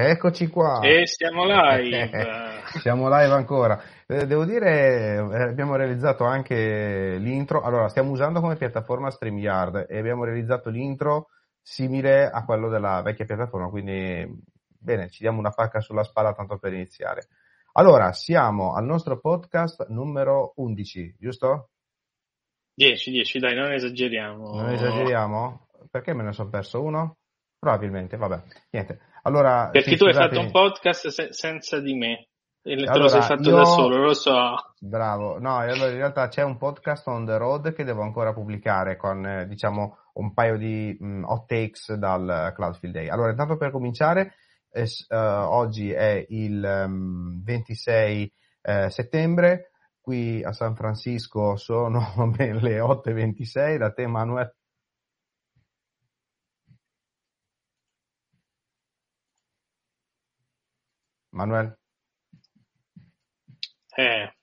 Eccoci qua. E siamo live. siamo live ancora. Eh, devo dire, eh, abbiamo realizzato anche l'intro. Allora, stiamo usando come piattaforma StreamYard e abbiamo realizzato l'intro simile a quello della vecchia piattaforma, quindi bene, ci diamo una pacca sulla spalla tanto per iniziare. Allora, siamo al nostro podcast numero 11, giusto? 10, 10, dai, non esageriamo. Non esageriamo? Perché me ne sono perso uno? Probabilmente, vabbè, niente. Allora, Perché tu scusate... hai fatto un podcast se- senza di me. E allora, te lo sei fatto io... da solo, lo so. Bravo, no, allora in realtà c'è un podcast on the road che devo ancora pubblicare con, eh, diciamo, un paio di mh, mm, hot takes dal Cloudfield Day. Allora, intanto per cominciare, eh, uh, oggi è il um, 26 eh, settembre, qui a San Francisco sono le 8.26, da te Manuel Manuel? Eh,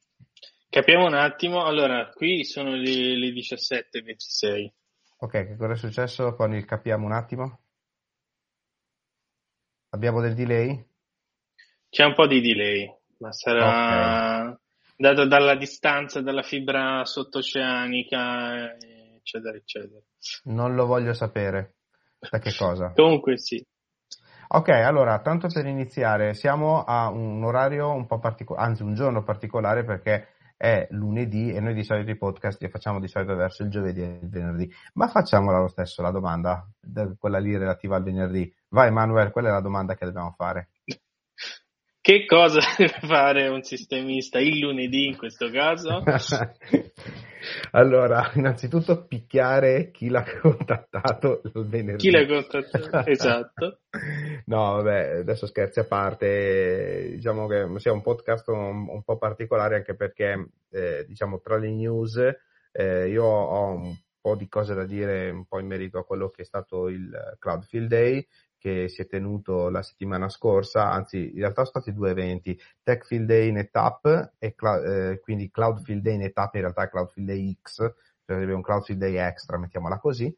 capiamo un attimo. Allora, qui sono le, le 17.26. Ok, che cosa è successo con il capiamo un attimo? Abbiamo del delay? C'è un po' di delay, ma sarà okay. dato dalla distanza dalla fibra sottooceanica, eccetera, eccetera. Non lo voglio sapere. Da che cosa? Comunque sì. Ok, allora, tanto per iniziare, siamo a un orario un po' particolare, anzi un giorno particolare perché è lunedì e noi di solito i podcast li facciamo di solito verso il giovedì e il venerdì, ma facciamola lo stesso la domanda, quella lì relativa al venerdì. Vai Manuel, quella è la domanda che dobbiamo fare. Che cosa deve fare un sistemista il lunedì in questo caso? allora, innanzitutto picchiare chi l'ha contattato il venerdì. Chi l'ha contattato, esatto. no, vabbè, adesso scherzi a parte, diciamo che sia un podcast un, un po' particolare anche perché, eh, diciamo, tra le news eh, io ho un po' di cose da dire un po' in merito a quello che è stato il Cloudfield Day che si è tenuto la settimana scorsa, anzi in realtà sono stati due eventi, TechField Day in Etap e eh, quindi Cloudfield Day Etap in realtà è Cloudfield Day X, cioè un Cloudfield Day extra, mettiamola così,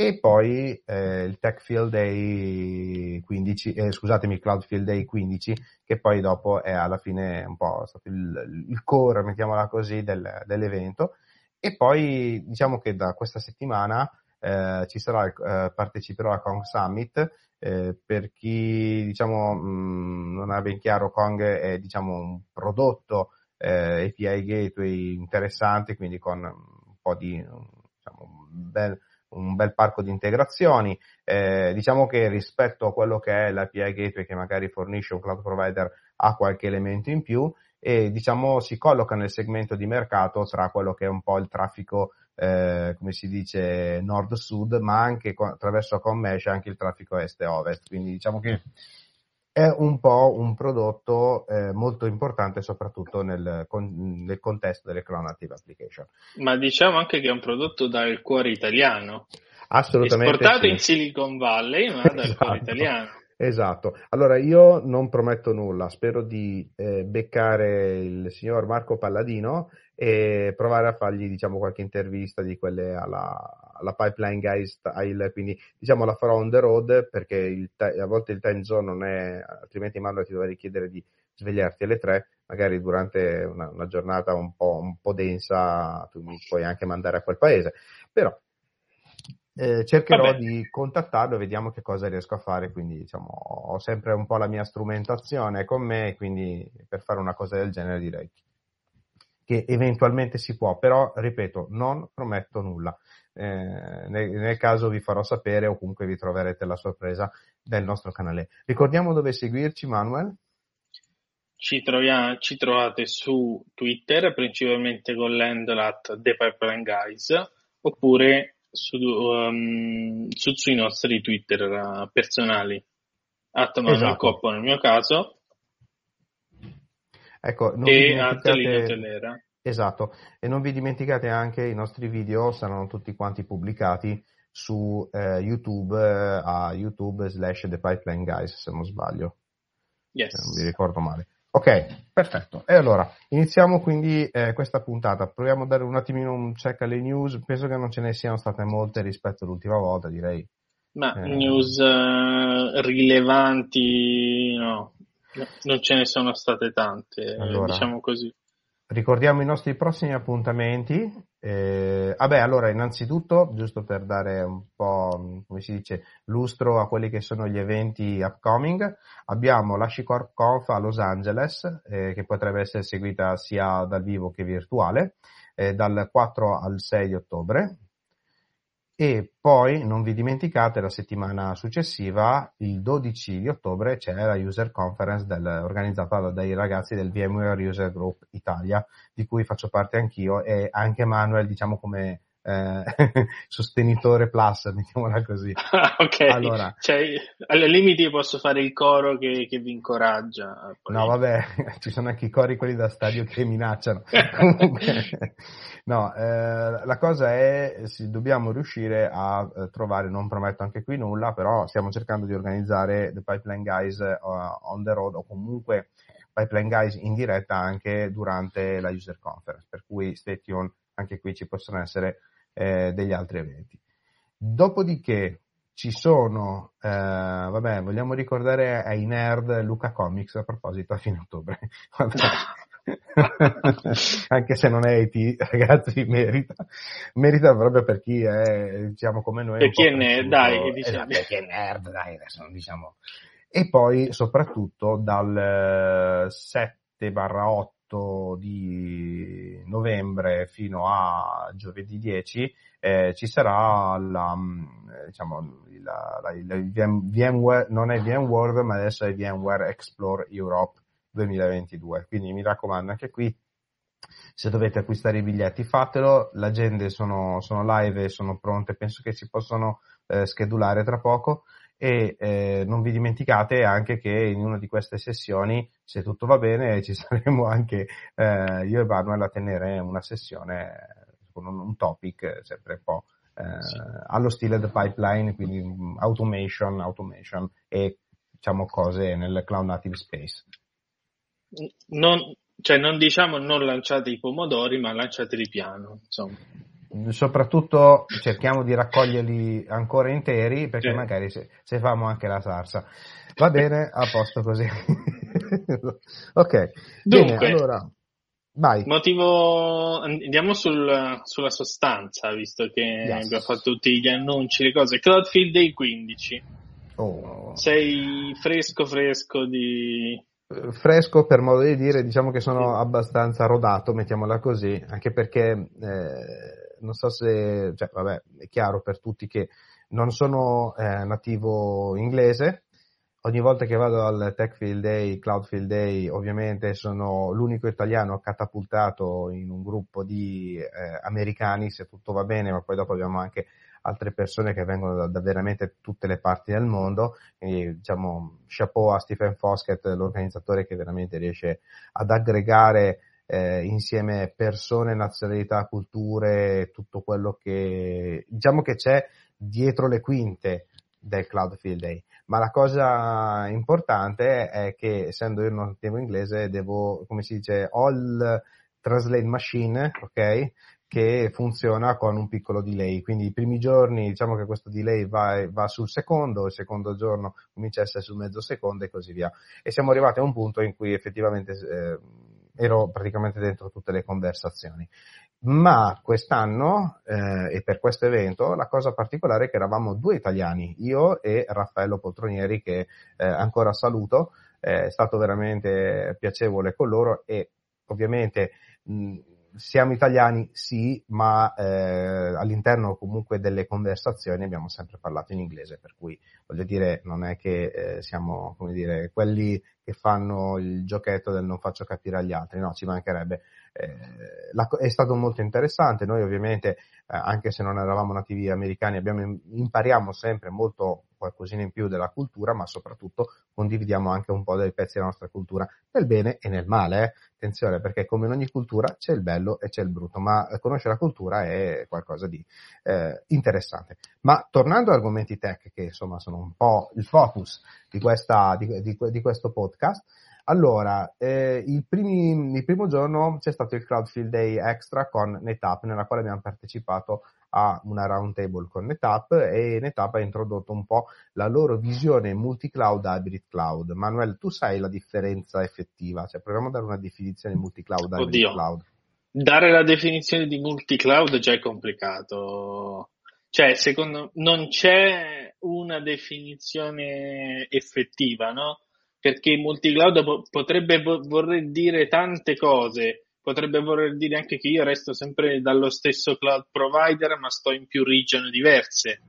e poi eh, il TechField Day 15, eh, scusatemi, Cloudfield Day 15, che poi dopo è alla fine un po' stato il, il core, mettiamola così, del, dell'evento. E poi diciamo che da questa settimana eh, ci sarà, eh, parteciperò a Kong Summit. Eh, per chi diciamo mh, mm, non ha ben chiaro, Kong è diciamo un prodotto eh, API Gateway interessante, quindi con un po' di diciamo, un bel, un bel parco di integrazioni. Eh, diciamo che rispetto a quello che è l'API Gateway che magari fornisce un cloud provider ha qualche elemento in più e diciamo si colloca nel segmento di mercato tra quello che è un po' il traffico eh, come si dice nord-sud, ma anche attraverso Commesh anche il traffico est e ovest. Quindi diciamo che è un po' un prodotto eh, molto importante soprattutto nel, con, nel, contesto delle Cloud Native Application. Ma diciamo anche che è un prodotto dal cuore italiano. Assolutamente. Esportato sì. in Silicon Valley, ma dal esatto. cuore italiano. Esatto, allora io non prometto nulla, spero di eh, beccare il signor Marco Palladino e provare a fargli diciamo qualche intervista di quelle alla, alla Pipeline Guys style, quindi diciamo la farò on the road perché il, a volte il time zone non è, altrimenti Manuel ti dovrei chiedere di svegliarti alle tre, magari durante una, una giornata un po', un po' densa tu mi puoi anche mandare a quel paese, però eh, cercherò di contattarlo e vediamo che cosa riesco a fare. Quindi, diciamo, ho sempre un po' la mia strumentazione con me, quindi per fare una cosa del genere direi che eventualmente si può, però ripeto, non prometto nulla. Eh, nel, nel, caso vi farò sapere o comunque vi troverete la sorpresa del nostro canale. Ricordiamo dove seguirci, Manuel? Ci, troviamo, ci trovate su Twitter, principalmente con l'handle at The Pipeline Guys, oppure su, um, su, sui nostri Twitter uh, personali. Atto esatto. Coppo nel mio caso. Ecco, non e dimenticate... Esatto, e non vi dimenticate anche i nostri video saranno tutti quanti pubblicati su eh, YouTube eh, a YouTube slash The Pipeline Guys se non sbaglio. Yes. non vi ricordo male. Ok, perfetto. E allora, iniziamo quindi eh, questa puntata. Proviamo a dare un attimino un check alle news. Penso che non ce ne siano state molte rispetto all'ultima volta, direi Ma eh. news uh, rilevanti no, non ce ne sono state tante, allora, diciamo così. Ricordiamo i nostri prossimi appuntamenti. Eh, vabbè, allora, innanzitutto, giusto per dare un po', come si dice, lustro a quelli che sono gli eventi upcoming, abbiamo la Shicorp Conf a Los Angeles, eh, che potrebbe essere seguita sia dal vivo che virtuale, eh, dal 4 al 6 ottobre. E poi non vi dimenticate la settimana successiva, il 12 di ottobre, c'è la user conference del, organizzata dai ragazzi del VMware User Group Italia, di cui faccio parte anch'io e anche Manuel, diciamo come eh, sostenitore plus, mettiamola così. ok, allora, cioè, al limite posso fare il coro che, che vi incoraggia. Poi. No, vabbè, ci sono anche i cori quelli da stadio che minacciano. no, eh, la cosa è, dobbiamo riuscire a eh, trovare, non prometto anche qui nulla, però stiamo cercando di organizzare The Pipeline Guys uh, on the road o comunque Pipeline Guys in diretta anche durante la user conference, per cui stay tuned, anche qui ci possono essere eh, degli altri eventi. Dopodiché ci sono, eh, vabbè, vogliamo ricordare ai nerd Luca Comics a proposito a fine ottobre. Anche se non è IT, ragazzi, merita. Merita proprio per chi è, diciamo, come noi. Per chi è nerd, dai, diciamo. per chi è nerd, dai, adesso diciamo. E poi, soprattutto, dal 7 barra 8 8 di novembre fino a giovedì 10 eh, ci sarà la, mm, diciamo, la, la, il VMware, non è VMworld ma adesso è VMware Explore Europe 2022 quindi mi raccomando anche qui se dovete acquistare i biglietti fatelo, le agende sono, sono live e sono pronte, penso che si possono eh, schedulare tra poco e eh, non vi dimenticate anche che in una di queste sessioni, se tutto va bene, ci saremo anche eh, io e Manuel a tenere una sessione con un, un topic sempre un po' eh, sì. allo stile The Pipeline, quindi automation, automation e diciamo cose nel cloud native space. Non, cioè non diciamo non lanciate i pomodori, ma lanciateli piano, insomma soprattutto cerchiamo di raccoglierli ancora interi perché sì. magari se, se famo anche la salsa va bene a posto così ok Dunque, bene allora vai motivo andiamo sul, sulla sostanza visto che yes. abbiamo fatto tutti gli annunci le cose Cloudfield Day 15 oh. sei fresco fresco di fresco per modo di dire, diciamo che sono abbastanza rodato, mettiamola così, anche perché eh, non so se, cioè, vabbè, è chiaro per tutti che non sono eh, nativo inglese. Ogni volta che vado al Tech Field Day, Cloud Field Day, ovviamente sono l'unico italiano catapultato in un gruppo di eh, americani, se tutto va bene, ma poi dopo abbiamo anche altre persone che vengono da, da veramente tutte le parti del mondo. Quindi, diciamo, chapeau a Stephen Foskett, l'organizzatore che veramente riesce ad aggregare eh, insieme persone, nazionalità, culture, tutto quello che diciamo che c'è dietro le quinte del Cloud Field Day. Ma la cosa importante è che essendo io non nativo inglese, devo, come si dice, il translate machine, ok? Che funziona con un piccolo delay. Quindi i primi giorni diciamo che questo delay va, va sul secondo, il secondo giorno comincia a essere sul mezzo secondo e così via. E siamo arrivati a un punto in cui effettivamente eh, ero praticamente dentro tutte le conversazioni. Ma quest'anno eh, e per questo evento la cosa particolare è che eravamo due italiani, io e Raffaello Poltronieri che eh, ancora saluto, è stato veramente piacevole con loro e ovviamente mh, siamo italiani, sì, ma eh, all'interno comunque delle conversazioni abbiamo sempre parlato in inglese, per cui voglio dire, non è che eh, siamo, come dire, quelli che fanno il giochetto del non faccio capire agli altri, no, ci mancherebbe. Eh, la, è stato molto interessante, noi ovviamente, eh, anche se non eravamo nativi americani, abbiamo, impariamo sempre molto qualcosina in più della cultura, ma soprattutto condividiamo anche un po' dei pezzi della nostra cultura, nel bene e nel male, eh? attenzione, perché come in ogni cultura c'è il bello e c'è il brutto, ma conoscere la cultura è qualcosa di eh, interessante. Ma tornando a argomenti tech, che insomma sono un po' il focus di, questa, di, di, di questo podcast, allora, eh, il, primi, il, primo giorno c'è stato il Cloud Field Day Extra con NetApp, nella quale abbiamo partecipato a una roundtable con NetApp e NetApp ha introdotto un po' la loro visione multi-cloud hybrid cloud. Manuel, tu sai la differenza effettiva? Cioè, proviamo a dare una definizione multi-cloud hybrid Oddio. cloud. Dare la definizione di multi-cloud già è complicato. Cioè, secondo non c'è una definizione effettiva, no? Perché multi-cloud po- potrebbe vo- voler dire tante cose, potrebbe voler dire anche che io resto sempre dallo stesso cloud provider, ma sto in più region diverse.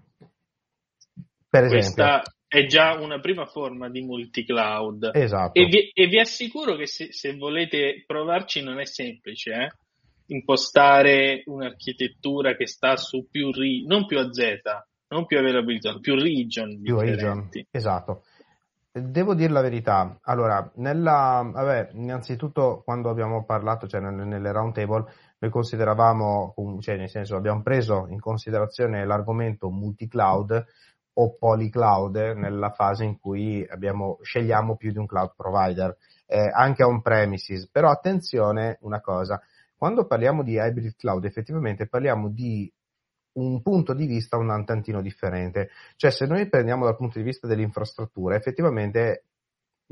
Per esempio. Questa è già una prima forma di multi-cloud. Esatto. E vi, e vi assicuro che se, se, volete provarci non è semplice, eh? impostare un'architettura che sta su più, ri- non più a Z, non più availability, più region. Più region, esatto. Devo dire la verità, allora, nella, vabbè, innanzitutto quando abbiamo parlato, cioè nelle, nelle round table, noi consideravamo, cioè nel senso abbiamo preso in considerazione l'argomento multi-cloud o polycloud nella fase in cui abbiamo, scegliamo più di un cloud provider, eh, anche on-premises, però attenzione una cosa, quando parliamo di hybrid cloud effettivamente parliamo di un punto di vista un tantino differente. Cioè, se noi prendiamo dal punto di vista dell'infrastruttura, effettivamente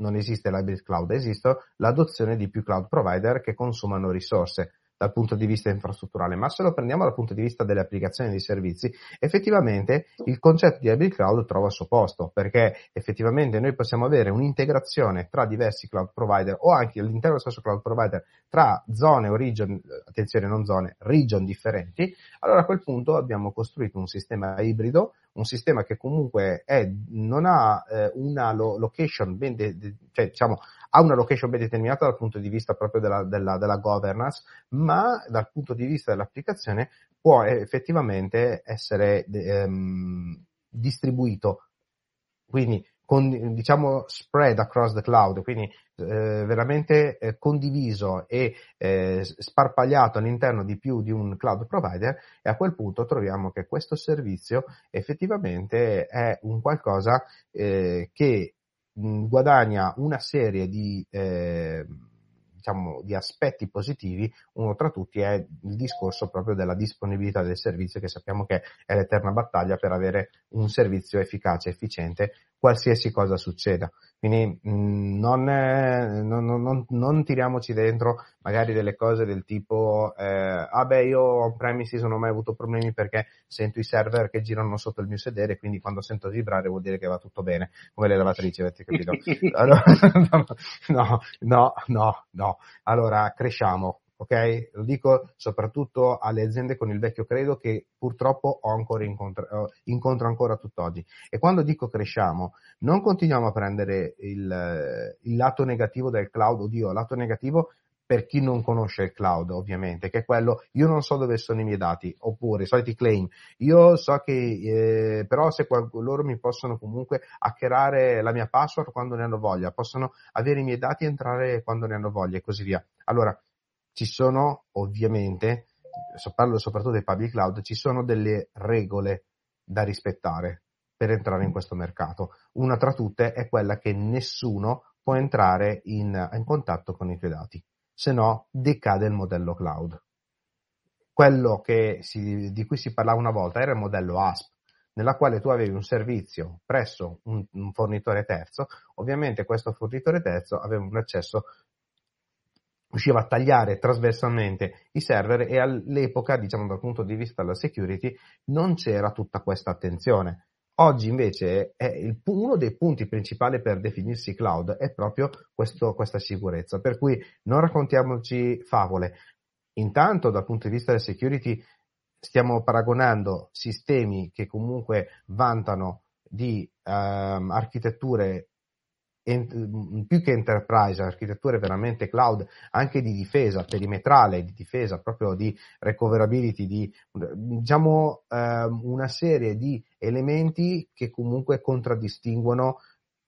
non esiste l'hybrid cloud, esiste l'adozione di più cloud provider che consumano risorse dal punto di vista infrastrutturale, ma se lo prendiamo dal punto di vista delle applicazioni dei servizi, effettivamente il concetto di hybrid cloud trova il suo posto, perché effettivamente noi possiamo avere un'integrazione tra diversi cloud provider o anche all'interno dello stesso cloud provider tra zone o region, attenzione non zone, region differenti, allora a quel punto abbiamo costruito un sistema ibrido, un sistema che comunque è, non ha eh, una lo- location ben, de- de- cioè diciamo ha una location ben determinata dal punto di vista proprio della, della, della governance, ma dal punto di vista dell'applicazione può effettivamente essere ehm, distribuito. Quindi con, diciamo spread across the cloud, quindi eh, veramente eh, condiviso e eh, sparpagliato all'interno di più di un cloud provider e a quel punto troviamo che questo servizio effettivamente è un qualcosa eh, guadagna una serie di, eh, diciamo, di aspetti positivi, uno tra tutti è il discorso proprio della disponibilità del servizio che sappiamo che è l'eterna battaglia per avere un servizio efficace, efficiente, qualsiasi cosa succeda. Quindi mh, mm, non, è, non, non, non, tiriamoci dentro magari delle cose del tipo, eh, ah beh io on premises non ho mai avuto problemi perché sento i server che girano sotto il mio sedere, quindi quando sento vibrare vuol dire che va tutto bene, come le lavatrici, avete capito? Allora, no, no, no, no. Allora, cresciamo, ok? Lo dico soprattutto alle aziende con il vecchio credo che purtroppo ancora incontro, incontro ancora tutt'oggi. E quando dico cresciamo, non continuiamo a prendere il, il lato negativo del cloud, oddio, lato negativo per chi non conosce il cloud, ovviamente, che è quello, io non so dove sono i miei dati, oppure i soliti claim, io so che, eh, però se qual- loro mi possono comunque hackerare la mia password quando ne hanno voglia, possono avere i miei dati e entrare quando ne hanno voglia e così via. Allora, ci sono ovviamente, parlo soprattutto dei public cloud, ci sono delle regole da rispettare per entrare in questo mercato. Una tra tutte è quella che nessuno può entrare in, in contatto con i tuoi dati, se no decade il modello cloud. Quello si, di cui si parlava una volta era il modello ASP, nella quale tu avevi un servizio presso un, un fornitore terzo, ovviamente questo fornitore terzo aveva un accesso riusciva a tagliare trasversalmente i server e all'epoca, diciamo dal punto di vista della security, non c'era tutta questa attenzione. Oggi invece il, uno dei punti principali per definirsi cloud è proprio questo, questa sicurezza, per cui non raccontiamoci favole. Intanto dal punto di vista della security stiamo paragonando sistemi che comunque vantano di ehm, architetture più che enterprise, architetture veramente cloud, anche di difesa perimetrale, di difesa proprio di recoverability, di diciamo ehm, una serie di elementi che comunque contraddistinguono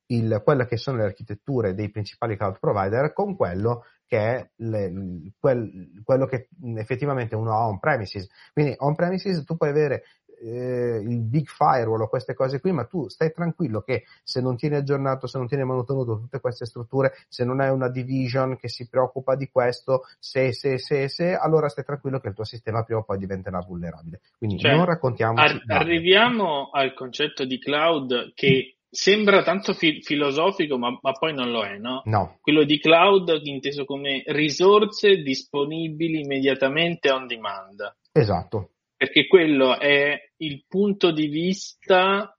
il, quelle che sono le architetture dei principali cloud provider con quello che è le, quel, quello che effettivamente uno ha on premises. Quindi on premises tu puoi avere eh, il big firewall o queste cose qui, ma tu stai tranquillo che se non tieni aggiornato, se non tieni mantenuto tutte queste strutture, se non hai una division che si preoccupa di questo, se, se, se, se, allora stai tranquillo che il tuo sistema prima o poi diventerà vulnerabile. Quindi cioè, non raccontiamoci. Ar- arriviamo al concetto di cloud che sembra tanto fi- filosofico, ma, ma, poi non lo è, no? No. Quello di cloud inteso come risorse disponibili immediatamente on demand. Esatto. Perché quello è il punto di vista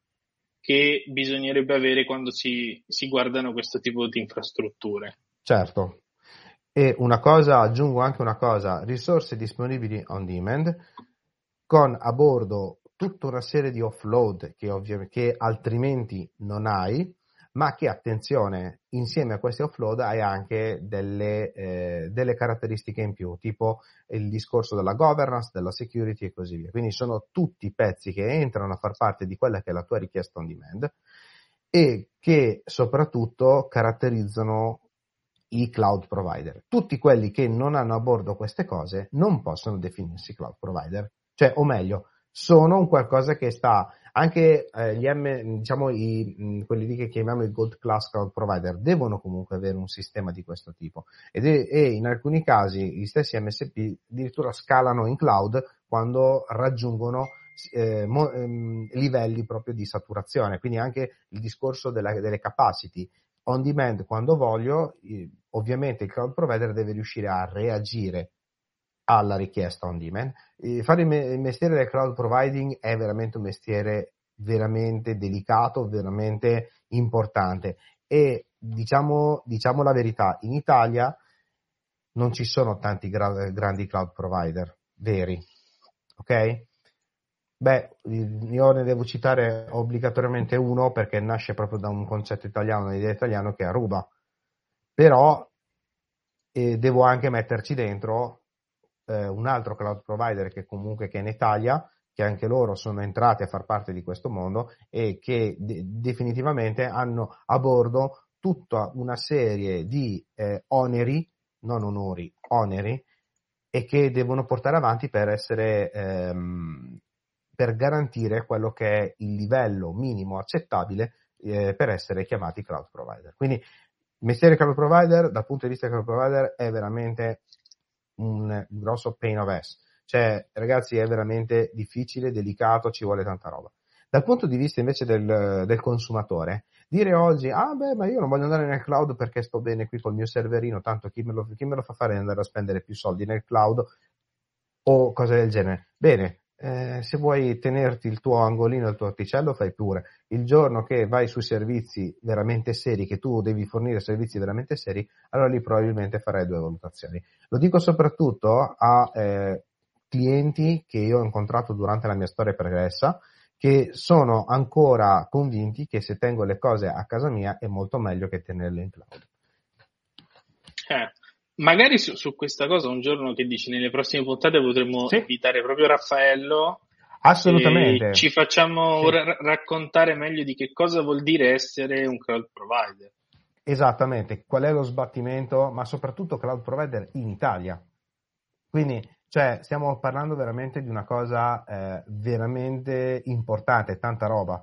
che bisognerebbe avere quando si, si guardano questo tipo di infrastrutture. Certo. E una cosa, aggiungo anche una cosa, risorse disponibili on demand con a bordo tutta una serie di offload che, ovvi- che altrimenti non hai, ma che attenzione, insieme a questi offload hai anche delle, eh, delle, caratteristiche in più, tipo il discorso della governance, della security e così via. Quindi sono tutti pezzi che entrano a far parte di quella che è la tua richiesta on demand e che soprattutto caratterizzano i cloud provider. Tutti quelli che non hanno a bordo queste cose non possono definirsi cloud provider, cioè, o meglio, sono un qualcosa che sta anche eh, gli M, diciamo i, mh, quelli lì che chiamiamo i gold class cloud provider devono comunque avere un sistema di questo tipo. Ed è, e in alcuni casi gli stessi MSP addirittura scalano in cloud quando raggiungono eh, mo, ehm, livelli proprio di saturazione. Quindi anche il discorso della, delle capacity. On demand quando voglio eh, ovviamente il cloud provider deve riuscire a reagire alla richiesta on demand. Fare il mestiere del cloud providing è veramente un mestiere veramente delicato, veramente importante e diciamo, diciamo la verità, in Italia non ci sono tanti gra- grandi cloud provider veri, ok? Beh, io ne devo citare obbligatoriamente uno perché nasce proprio da un concetto italiano, un'idea italiana che è Aruba, però eh, devo anche metterci dentro eh, un altro cloud provider che comunque che è in Italia, che anche loro sono entrati a far parte di questo mondo e che de- definitivamente hanno a bordo tutta una serie di eh, oneri, non onori, oneri, e che devono portare avanti per essere ehm, per garantire quello che è il livello minimo accettabile eh, per essere chiamati cloud provider. Quindi il mestiere cloud provider dal punto di vista cloud provider è veramente un grosso pain of ass. Cioè, ragazzi, è veramente difficile, delicato, ci vuole tanta roba. Dal punto di vista invece del, del, consumatore, dire oggi, ah beh, ma io non voglio andare nel cloud perché sto bene qui col mio serverino, tanto chi me lo, chi me lo fa fare andare a spendere più soldi nel cloud o cose del genere. Bene, eh, se vuoi tenerti il tuo angolino, il tuo orticello, fai pure. Il giorno che vai sui servizi veramente seri, che tu devi fornire servizi veramente seri, allora lì probabilmente farai due valutazioni. Lo dico soprattutto a eh, clienti che io ho incontrato durante la mia storia pregressa, che sono ancora convinti che se tengo le cose a casa mia è molto meglio che tenerle in cloud. Eh, Magari su, su, questa cosa un giorno che dici nelle prossime puntate potremmo sì. invitare proprio Raffaello. Assolutamente. ci facciamo sì. ra- raccontare meglio di che cosa vuol dire essere un cloud provider. Esattamente, qual è lo sbattimento, ma soprattutto cloud provider in Italia. Quindi, cioè, stiamo parlando veramente di una cosa eh, veramente importante, tanta roba.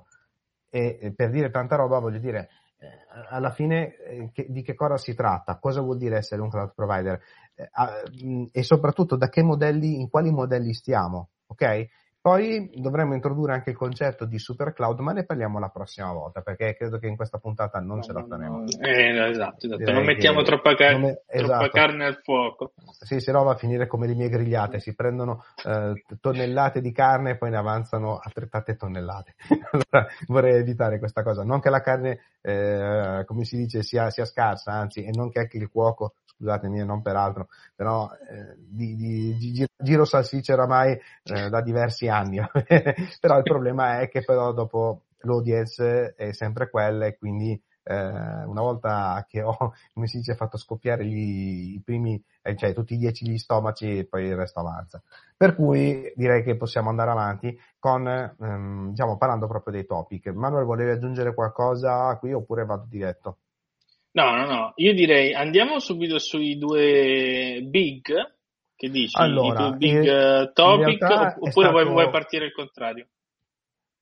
E, per dire tanta roba voglio dire, alla fine eh, che, di che cosa si tratta, cosa vuol dire essere un cloud provider eh, mh, e soprattutto da che modelli, in quali modelli stiamo, ok? Poi dovremmo introdurre anche il concetto di super cloud, ma ne parliamo la prossima volta perché credo che in questa puntata non no, ce la faremo. Eh, esatto, esatto. non mettiamo troppa, car- non è, esatto. troppa, carne al fuoco. Sì, se no va a finire come le mie grigliate, si prendono eh, tonnellate di carne e poi ne avanzano altrettante tonnellate. allora vorrei evitare questa cosa, non che la carne, eh, come si dice, sia, sia scarsa, anzi, e non che anche il cuoco scusatemi, non per altro, però eh, di, di, di, giro salsicce oramai eh, da diversi anni, però il problema è che però dopo l'audience è sempre quella e quindi eh, una volta che ho, come si dice, fatto scoppiare gli, i primi, eh, cioè tutti i dieci gli stomaci, poi il resto avanza. Per cui direi che possiamo andare avanti con, ehm, diciamo, parlando proprio dei topic. Manuel, volevi aggiungere qualcosa qui oppure vado diretto? No, no, no, io direi andiamo subito sui due big, che dici? Allora, big in, topic, in oppure stato... vuoi, vuoi, partire il contrario?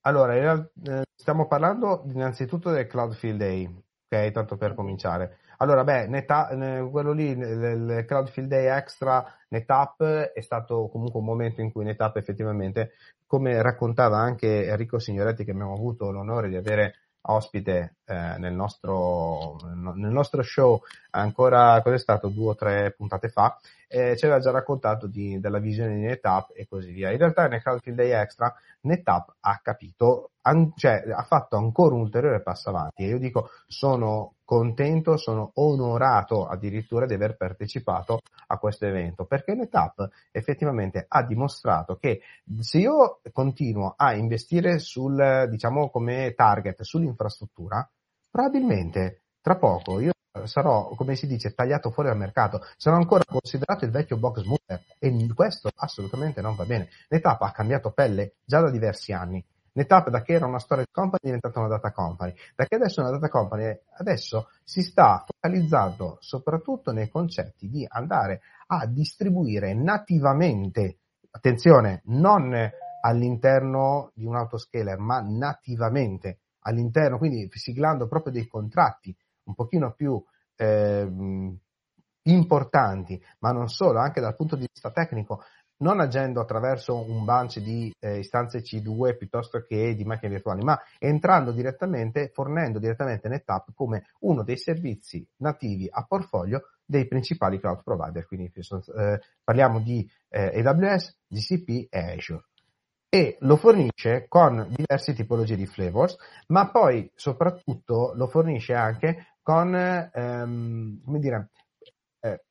Allora, eh, stiamo parlando innanzitutto del Cloud Field Day, ok? Tanto per cominciare. Allora, beh, Neta, quello lì, il Cloud Field Day Extra NetApp è stato comunque un momento in cui NetApp effettivamente, come raccontava anche Enrico Signoretti che abbiamo avuto l'onore di avere ospite eh, nel, nostro, nel nostro show ancora, cos'è stato, due o tre puntate fa, eh, ci aveva già raccontato di, della visione di NetApp e così via. In realtà nel Cloudfield Day Extra NetApp ha capito, an- cioè ha fatto ancora un ulteriore passo avanti e io dico sono contento, sono onorato addirittura di aver partecipato a questo evento perché NetApp effettivamente ha dimostrato che se io continuo a investire sul, diciamo come target sull'infrastruttura, probabilmente tra poco io sarò, come si dice, tagliato fuori dal mercato, sarò ancora considerato il vecchio box mover e questo assolutamente non va bene. NetApp ha cambiato pelle già da diversi anni. NetApp da che era una storage company è diventata una data company, da che adesso è una data company, adesso si sta focalizzando soprattutto nei concetti di andare a distribuire nativamente, attenzione, non all'interno di un autoscaler, ma nativamente all'interno, quindi siglando proprio dei contratti un pochino più eh, importanti, ma non solo, anche dal punto di vista tecnico, non agendo attraverso un bunch di eh, istanze C2 piuttosto che di macchine virtuali, ma entrando direttamente, fornendo direttamente NetApp come uno dei servizi nativi a portfolio dei principali cloud provider, quindi eh, parliamo di eh, AWS, GCP e Azure. E lo fornisce con diverse tipologie di flavors, ma poi soprattutto lo fornisce anche con, ehm, come dire, eh,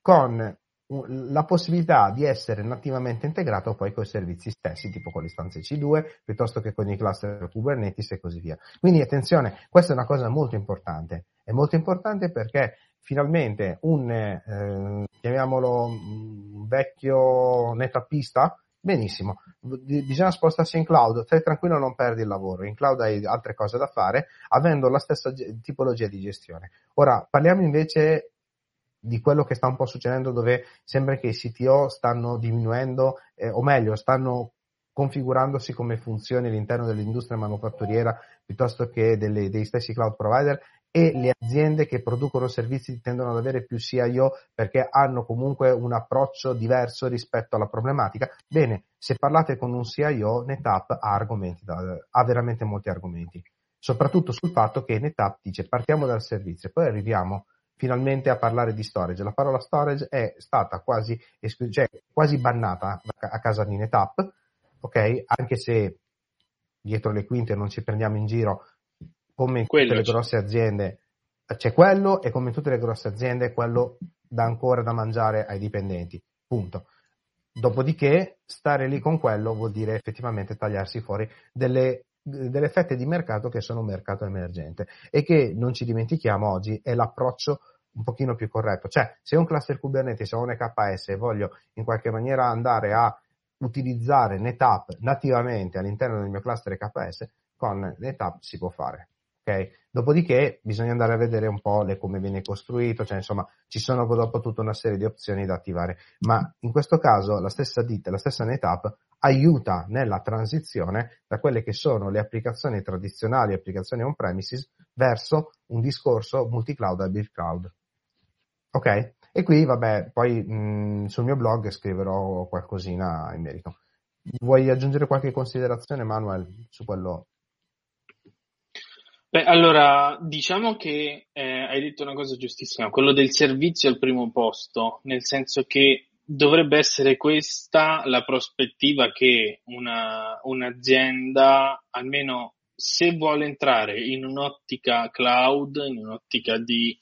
con la possibilità di essere nativamente integrato poi con i servizi stessi, tipo con le istanze C2, piuttosto che con i cluster Kubernetes e così via. Quindi attenzione, questa è una cosa molto importante. È molto importante perché finalmente un, eh, chiamiamolo, un vecchio netappista, Benissimo, bisogna spostarsi in cloud, stai tranquillo, non perdi il lavoro, in cloud hai altre cose da fare, avendo la stessa tipologia di gestione. Ora, parliamo invece di quello che sta un po' succedendo dove sembra che i CTO stanno diminuendo, eh, o meglio, stanno configurandosi come funzioni all'interno dell'industria manufatturiera piuttosto che delle, dei stessi cloud provider e le aziende che producono servizi tendono ad avere più CIO perché hanno comunque un approccio diverso rispetto alla problematica. Bene, se parlate con un CIO, NetApp ha argomenti, ha veramente molti argomenti, soprattutto sul fatto che NetApp dice partiamo dal servizio, poi arriviamo finalmente a parlare di storage. La parola storage è stata quasi, cioè, quasi bannata a casa di NetApp, ok? Anche se dietro le quinte non ci prendiamo in giro come in tutte le grosse aziende c'è quello e come in tutte le grosse aziende quello dà ancora da mangiare ai dipendenti. Punto. Dopodiché stare lì con quello vuol dire effettivamente tagliarsi fuori delle, delle fette di mercato che sono un mercato emergente e che non ci dimentichiamo oggi è l'approccio un pochino più corretto. Cioè, se un cluster Kubernetes o un EKS voglio in qualche maniera andare a utilizzare NetApp nativamente all'interno del mio cluster EKS, con NetApp si può fare. Okay? Dopodiché bisogna andare a vedere un po' le, come viene costruito, cioè insomma ci sono dopo tutta una serie di opzioni da attivare, ma in questo caso la stessa ditta, la stessa NetApp aiuta nella transizione da quelle che sono le applicazioni tradizionali, applicazioni on-premises, verso un discorso multi-cloud e build cloud. Ok? E qui, vabbè, poi mh, sul mio blog scriverò qualcosina in merito. Vuoi aggiungere qualche considerazione, Manuel, su quello Beh, allora, diciamo che eh, hai detto una cosa giustissima, quello del servizio al primo posto, nel senso che dovrebbe essere questa la prospettiva che una, un'azienda, almeno se vuole entrare in un'ottica cloud, in un'ottica di,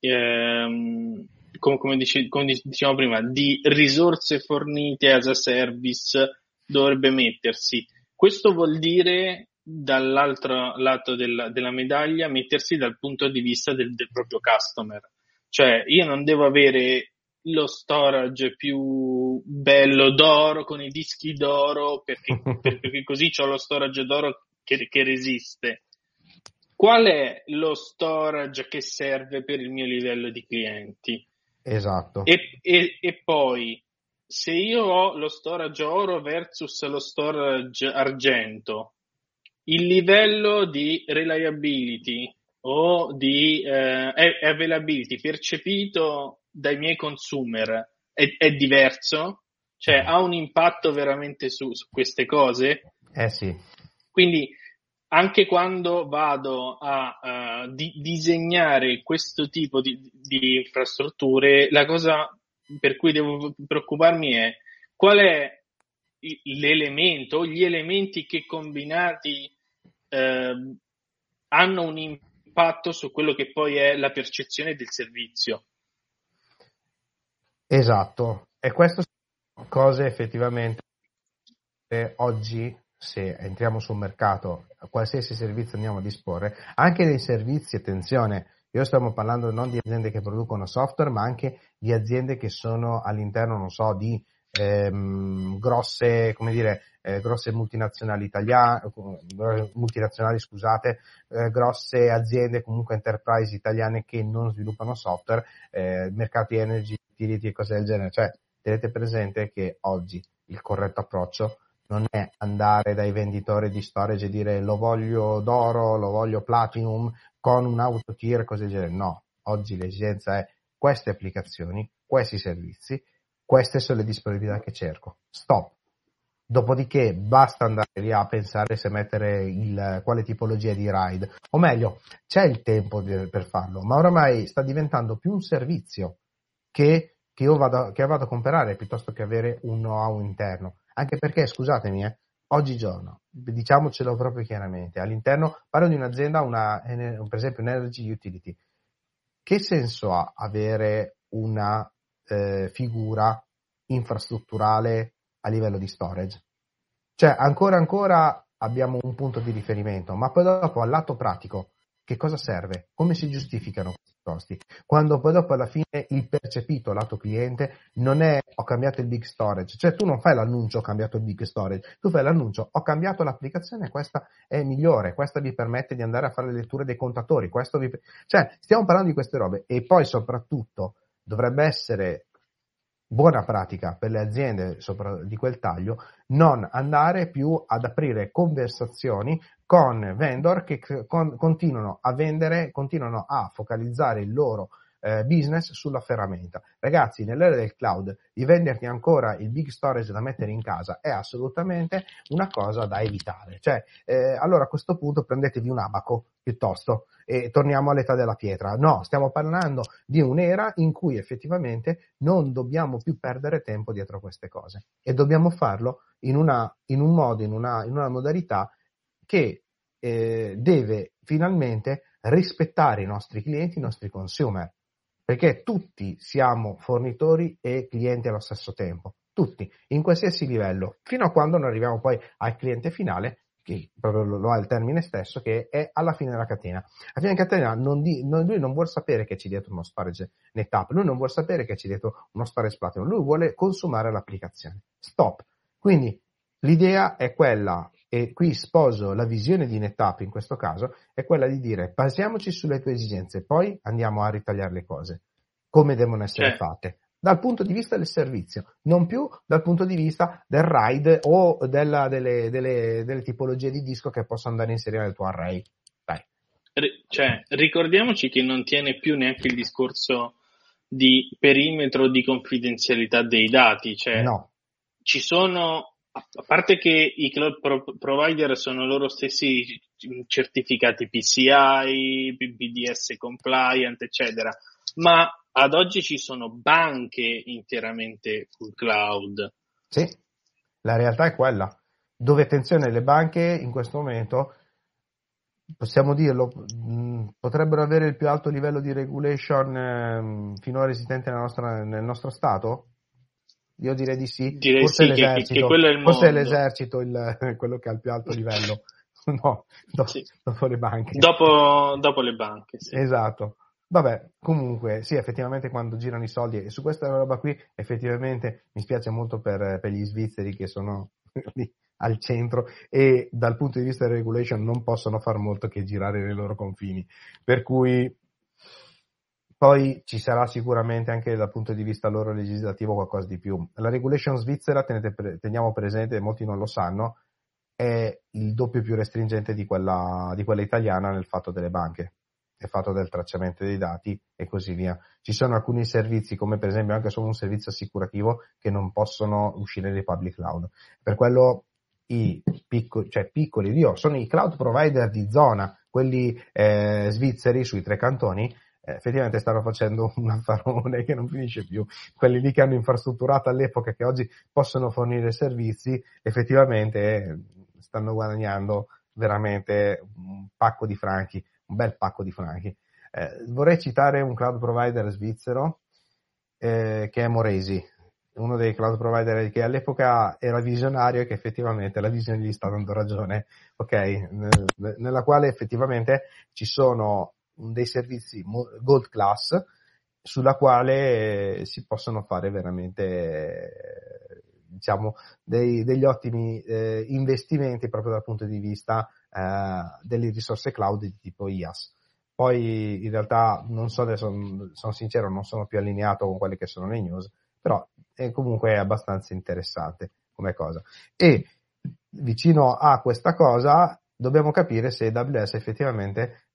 ehm, come, come, dice, come dicevamo prima, di risorse fornite as a service, dovrebbe mettersi. Questo vuol dire dall'altro lato della, della, medaglia mettersi dal punto di vista del, del, proprio customer. Cioè, io non devo avere lo storage più bello d'oro con i dischi d'oro perché, perché così ho lo storage d'oro che, che resiste. Qual è lo storage che serve per il mio livello di clienti? Esatto. E, e, e poi, se io ho lo storage oro versus lo storage argento, il livello di reliability o di eh, availability percepito dai miei consumer è, è diverso? Cioè ha un impatto veramente su, su queste cose? Eh sì. Quindi anche quando vado a uh, di, disegnare questo tipo di, di, infrastrutture, la cosa per cui devo preoccuparmi è qual è l'elemento, gli elementi che combinati uh, hanno un impatto su quello che poi è la percezione del servizio. Esatto, e queste sono cose effettivamente oggi se entriamo sul mercato, qualsiasi servizio andiamo a disporre, anche dei servizi, attenzione, io stiamo parlando non di aziende che producono software, ma anche di aziende che sono all'interno, non so, di ehm, grosse, come dire, eh, grosse multinazionali italiane, multinazionali, scusate, eh, grosse aziende comunque enterprise italiane che non sviluppano software, eh, mercati energy, utility e cose del genere. Cioè, tenete presente che oggi il corretto approccio non è andare dai venditori di storage e dire lo voglio d'oro, lo voglio platinum con un auto tier, cose del genere. No, oggi l'esigenza è queste applicazioni, questi servizi, queste sono le disponibilità che cerco. Stop. Dopodiché basta andare lì a pensare se mettere il, quale tipologia di ride. O meglio, c'è il tempo per farlo, ma oramai sta diventando più un servizio che, che io vado, che vado a comprare piuttosto che avere un know-how interno. Anche perché, scusatemi, eh, oggigiorno, diciamocelo proprio chiaramente, all'interno, parlo di un'azienda, una, per esempio un'energy utility, che senso ha avere una eh, figura infrastrutturale a livello di storage? Cioè, ancora ancora abbiamo un punto di riferimento, ma poi dopo al lato pratico, che cosa serve? Come si giustificano costi. Quando poi dopo alla fine il percepito lato cliente non è ho cambiato il big storage, cioè tu non fai l'annuncio ho cambiato il big storage, tu fai l'annuncio ho cambiato l'applicazione, questa è migliore, questa vi permette di andare a fare le letture dei contatori, questo vi... cioè stiamo parlando di queste robe e poi soprattutto dovrebbe essere buona pratica per le aziende di quel taglio non andare più ad aprire conversazioni con vendor che con, continuano a vendere, continuano a focalizzare il loro eh, business sulla ferramenta. Ragazzi, nell'era del cloud, di venderti ancora il big storage da mettere in casa è assolutamente una cosa da evitare. Cioè, eh, allora a questo punto prendetevi un abaco piuttosto e torniamo all'età della pietra. No, stiamo parlando di un'era in cui effettivamente non dobbiamo più perdere tempo dietro a queste cose e dobbiamo farlo in, una, in un modo, in una, in una modalità che eh, deve finalmente rispettare i nostri clienti, i nostri consumer perché tutti siamo fornitori e clienti allo stesso tempo, tutti, in qualsiasi livello, fino a quando non arriviamo poi al cliente finale, che proprio lo ha il termine stesso, che è alla fine della catena. Alla fine della catena non di, non, lui non vuole sapere che c'è dietro uno storage NetApp, lui non vuole sapere che c'è dietro uno storage Platinum, lui vuole consumare l'applicazione. Stop. Quindi l'idea è quella e qui sposo la visione di NetApp in questo caso, è quella di dire basiamoci sulle tue esigenze, poi andiamo a ritagliare le cose, come devono essere certo. fatte, dal punto di vista del servizio, non più dal punto di vista del RAID o della, delle, delle, delle, tipologie di disco che posso andare a inserire nel tuo array. Dai. Cioè, ricordiamoci che non tiene più neanche il discorso di perimetro di confidenzialità dei dati, cioè no. ci sono a parte che i cloud provider sono loro stessi certificati PCI, BDS compliant, eccetera, ma ad oggi ci sono banche interamente sul cloud. Sì, la realtà è quella, dove attenzione le banche in questo momento, possiamo dirlo, potrebbero avere il più alto livello di regulation eh, finora esistente nel nostro, nel nostro Stato? Io direi di sì. Direi forse sì, l'esercito, che, che forse è l'esercito il, quello che ha il più alto livello. no, do, sì. dopo le banche. Dopo, dopo le banche, sì. Esatto. Vabbè, comunque, sì, effettivamente quando girano i soldi, e su questa roba qui, effettivamente mi spiace molto per, per gli svizzeri che sono lì al centro e dal punto di vista del regulation non possono far molto che girare nei loro confini. Per cui poi ci sarà sicuramente anche dal punto di vista loro legislativo qualcosa di più. La regulation svizzera, tenete, teniamo presente, molti non lo sanno, è il doppio più restringente di quella, di quella italiana nel fatto delle banche è fatto del tracciamento dei dati e così via. Ci sono alcuni servizi, come per esempio anche solo un servizio assicurativo, che non possono uscire dai public cloud. Per quello i piccoli, cioè piccoli, io sono i cloud provider di zona, quelli eh, svizzeri sui tre cantoni, eh, effettivamente stanno facendo un affarone che non finisce più. Quelli lì che hanno infrastrutturato all'epoca, che oggi possono fornire servizi, effettivamente eh, stanno guadagnando veramente un pacco di franchi un bel pacco di franchi. Eh, vorrei citare un cloud provider svizzero eh, che è Moresi, uno dei cloud provider che all'epoca era visionario e che effettivamente la visione gli sta dando ragione, ok? Nel, nella quale effettivamente ci sono dei servizi gold class sulla quale si possono fare veramente diciamo dei, degli ottimi eh, investimenti proprio dal punto di vista eh, delle risorse cloud di tipo IaaS. Poi in realtà non so adesso, sono sincero, non sono più allineato con quelle che sono le news, però è comunque abbastanza interessante come cosa. E vicino a questa cosa dobbiamo capire se AWS effettivamente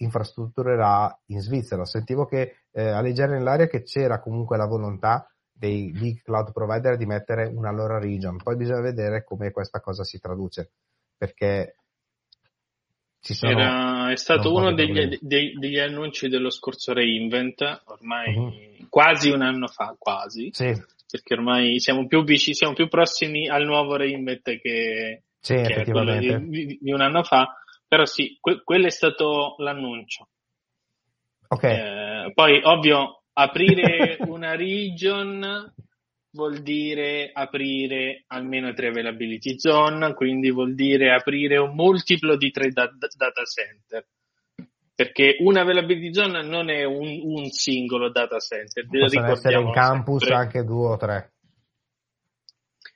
infrastrutturerà in Svizzera. Sentivo che eh, a leggere nell'aria che c'era comunque la volontà dei big cloud provider di mettere una loro region. Poi bisogna vedere come questa cosa si traduce, perché ci sono... Era, è stato uno degli, dei, degli, annunci dello scorso reinvent, ormai uh-huh. quasi un anno fa, quasi, sì. perché ormai siamo più vicini, siamo più prossimi al nuovo reinvent che, sì, che quello di, di, un anno fa, però sì, que- quello è stato l'annuncio. Okay. Eh, poi, ovvio, aprire una region vuol dire aprire almeno tre availability zone, quindi vuol dire aprire un multiplo di tre da- data center. Perché una availability zone non è un, un singolo data center. Possono essere in campus sempre. anche due o tre.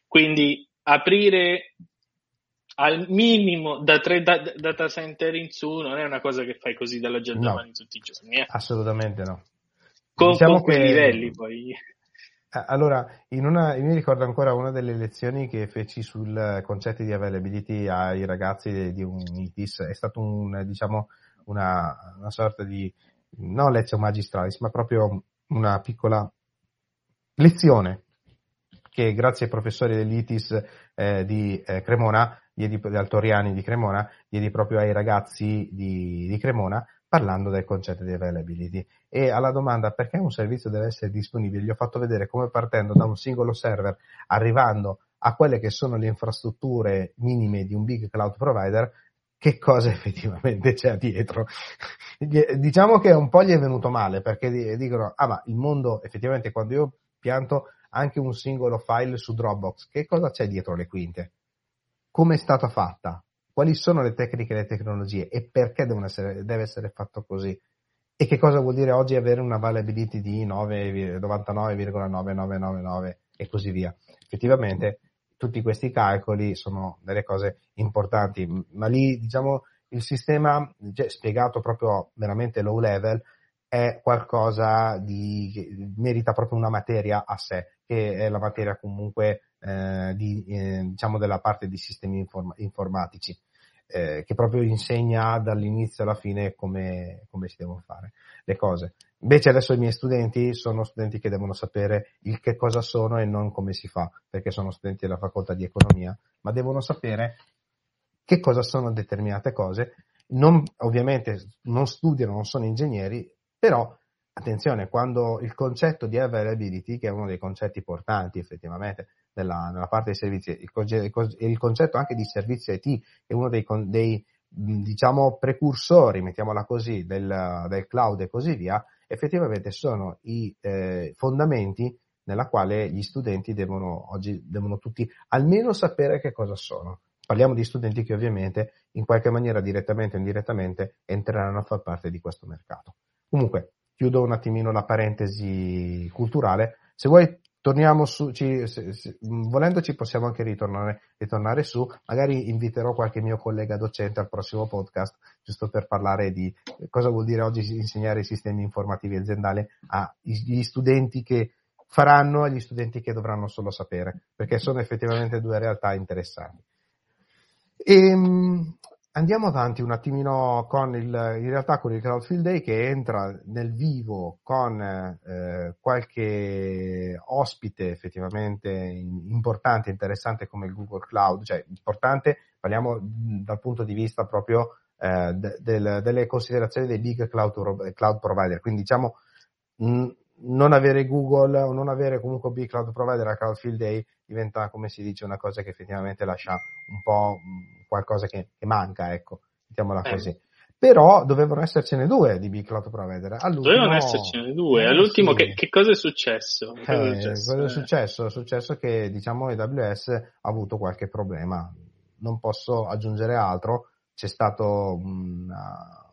Quindi aprire al minimo da tre da- data center in su non è una cosa che fai così dalla giornata no, tutti i giorni. Eh? Assolutamente no. Con, diciamo con che... livelli poi. Allora, in una, io mi ricordo ancora una delle lezioni che feci sul concetto di availability ai ragazzi di un ITIS, è stato un, diciamo, una, una sorta di, non lezione magistralis, ma proprio una piccola lezione che grazie ai professori dell'ITIS eh, di eh, Cremona, diedi, Altoriani di Cremona, diedi proprio ai ragazzi di, di Cremona, parlando del concetto di availability. E alla domanda perché un servizio deve essere disponibile, gli ho fatto vedere come partendo da un singolo server, arrivando a quelle che sono le infrastrutture minime di un big cloud provider, che cosa effettivamente c'è dietro. diciamo che un po' gli è venuto male perché dicono, ah ma il mondo effettivamente quando io pianto anche un singolo file su Dropbox, che cosa c'è dietro le quinte? Come è stata fatta? quali sono le tecniche e le tecnologie e perché essere, deve essere fatto così e che cosa vuol dire oggi avere una availability di 99,9999 e così via. Effettivamente tutti questi calcoli sono delle cose importanti, ma lì diciamo il sistema spiegato proprio veramente low level è qualcosa di che merita proprio una materia a sé, che è la materia comunque eh, di, eh, diciamo della parte di sistemi inform- informatici, eh, che proprio insegna dall'inizio alla fine come, come si devono fare le cose. Invece adesso i miei studenti sono studenti che devono sapere il che cosa sono e non come si fa, perché sono studenti della facoltà di economia, ma devono sapere che cosa sono determinate cose. Non, ovviamente non studiano, non sono ingegneri, però attenzione, quando il concetto di availability, che è uno dei concetti portanti effettivamente nella, nella parte dei servizi, il, il, concetto anche di servizi IT è uno dei, dei diciamo precursori, mettiamola così, del, del, cloud e così via, effettivamente sono i eh, fondamenti nella quale gli studenti devono oggi devono tutti almeno sapere che cosa sono. Parliamo di studenti che ovviamente in qualche maniera direttamente o indirettamente entreranno a far parte di questo mercato. Comunque, chiudo un attimino la parentesi culturale. Se vuoi torniamo su, ci, se, se, volendo ci possiamo anche ritornare, ritornare, su, magari inviterò qualche mio collega docente al prossimo podcast, giusto per parlare di cosa vuol dire oggi insegnare i sistemi informativi aziendali agli studenti che faranno agli studenti che dovranno solo sapere, perché sono effettivamente due realtà interessanti. E, ehm, andiamo avanti un attimino con il, in realtà con il Cloudfield Day che entra nel vivo con eh, qualche ospite effettivamente importante, interessante come il Google Cloud, cioè importante, parliamo dal punto di vista proprio eh, de, del, delle considerazioni dei big cloud, cloud provider, quindi diciamo mh, non avere Google o non avere comunque big cloud provider a Cloudfield Day diventa, come si dice, una cosa che effettivamente lascia un po' qualcosa che, che manca, ecco, mettiamola eh. così. Però dovevano essercene due di Big Cloud Provider. All'ultimo... Dovevano essercene due. Eh, All'ultimo sì. che, che, cosa è successo? Cosa eh, è successo? Cosa è successo? È successo che diciamo AWS ha avuto qualche problema. Non posso aggiungere altro. C'è stato una,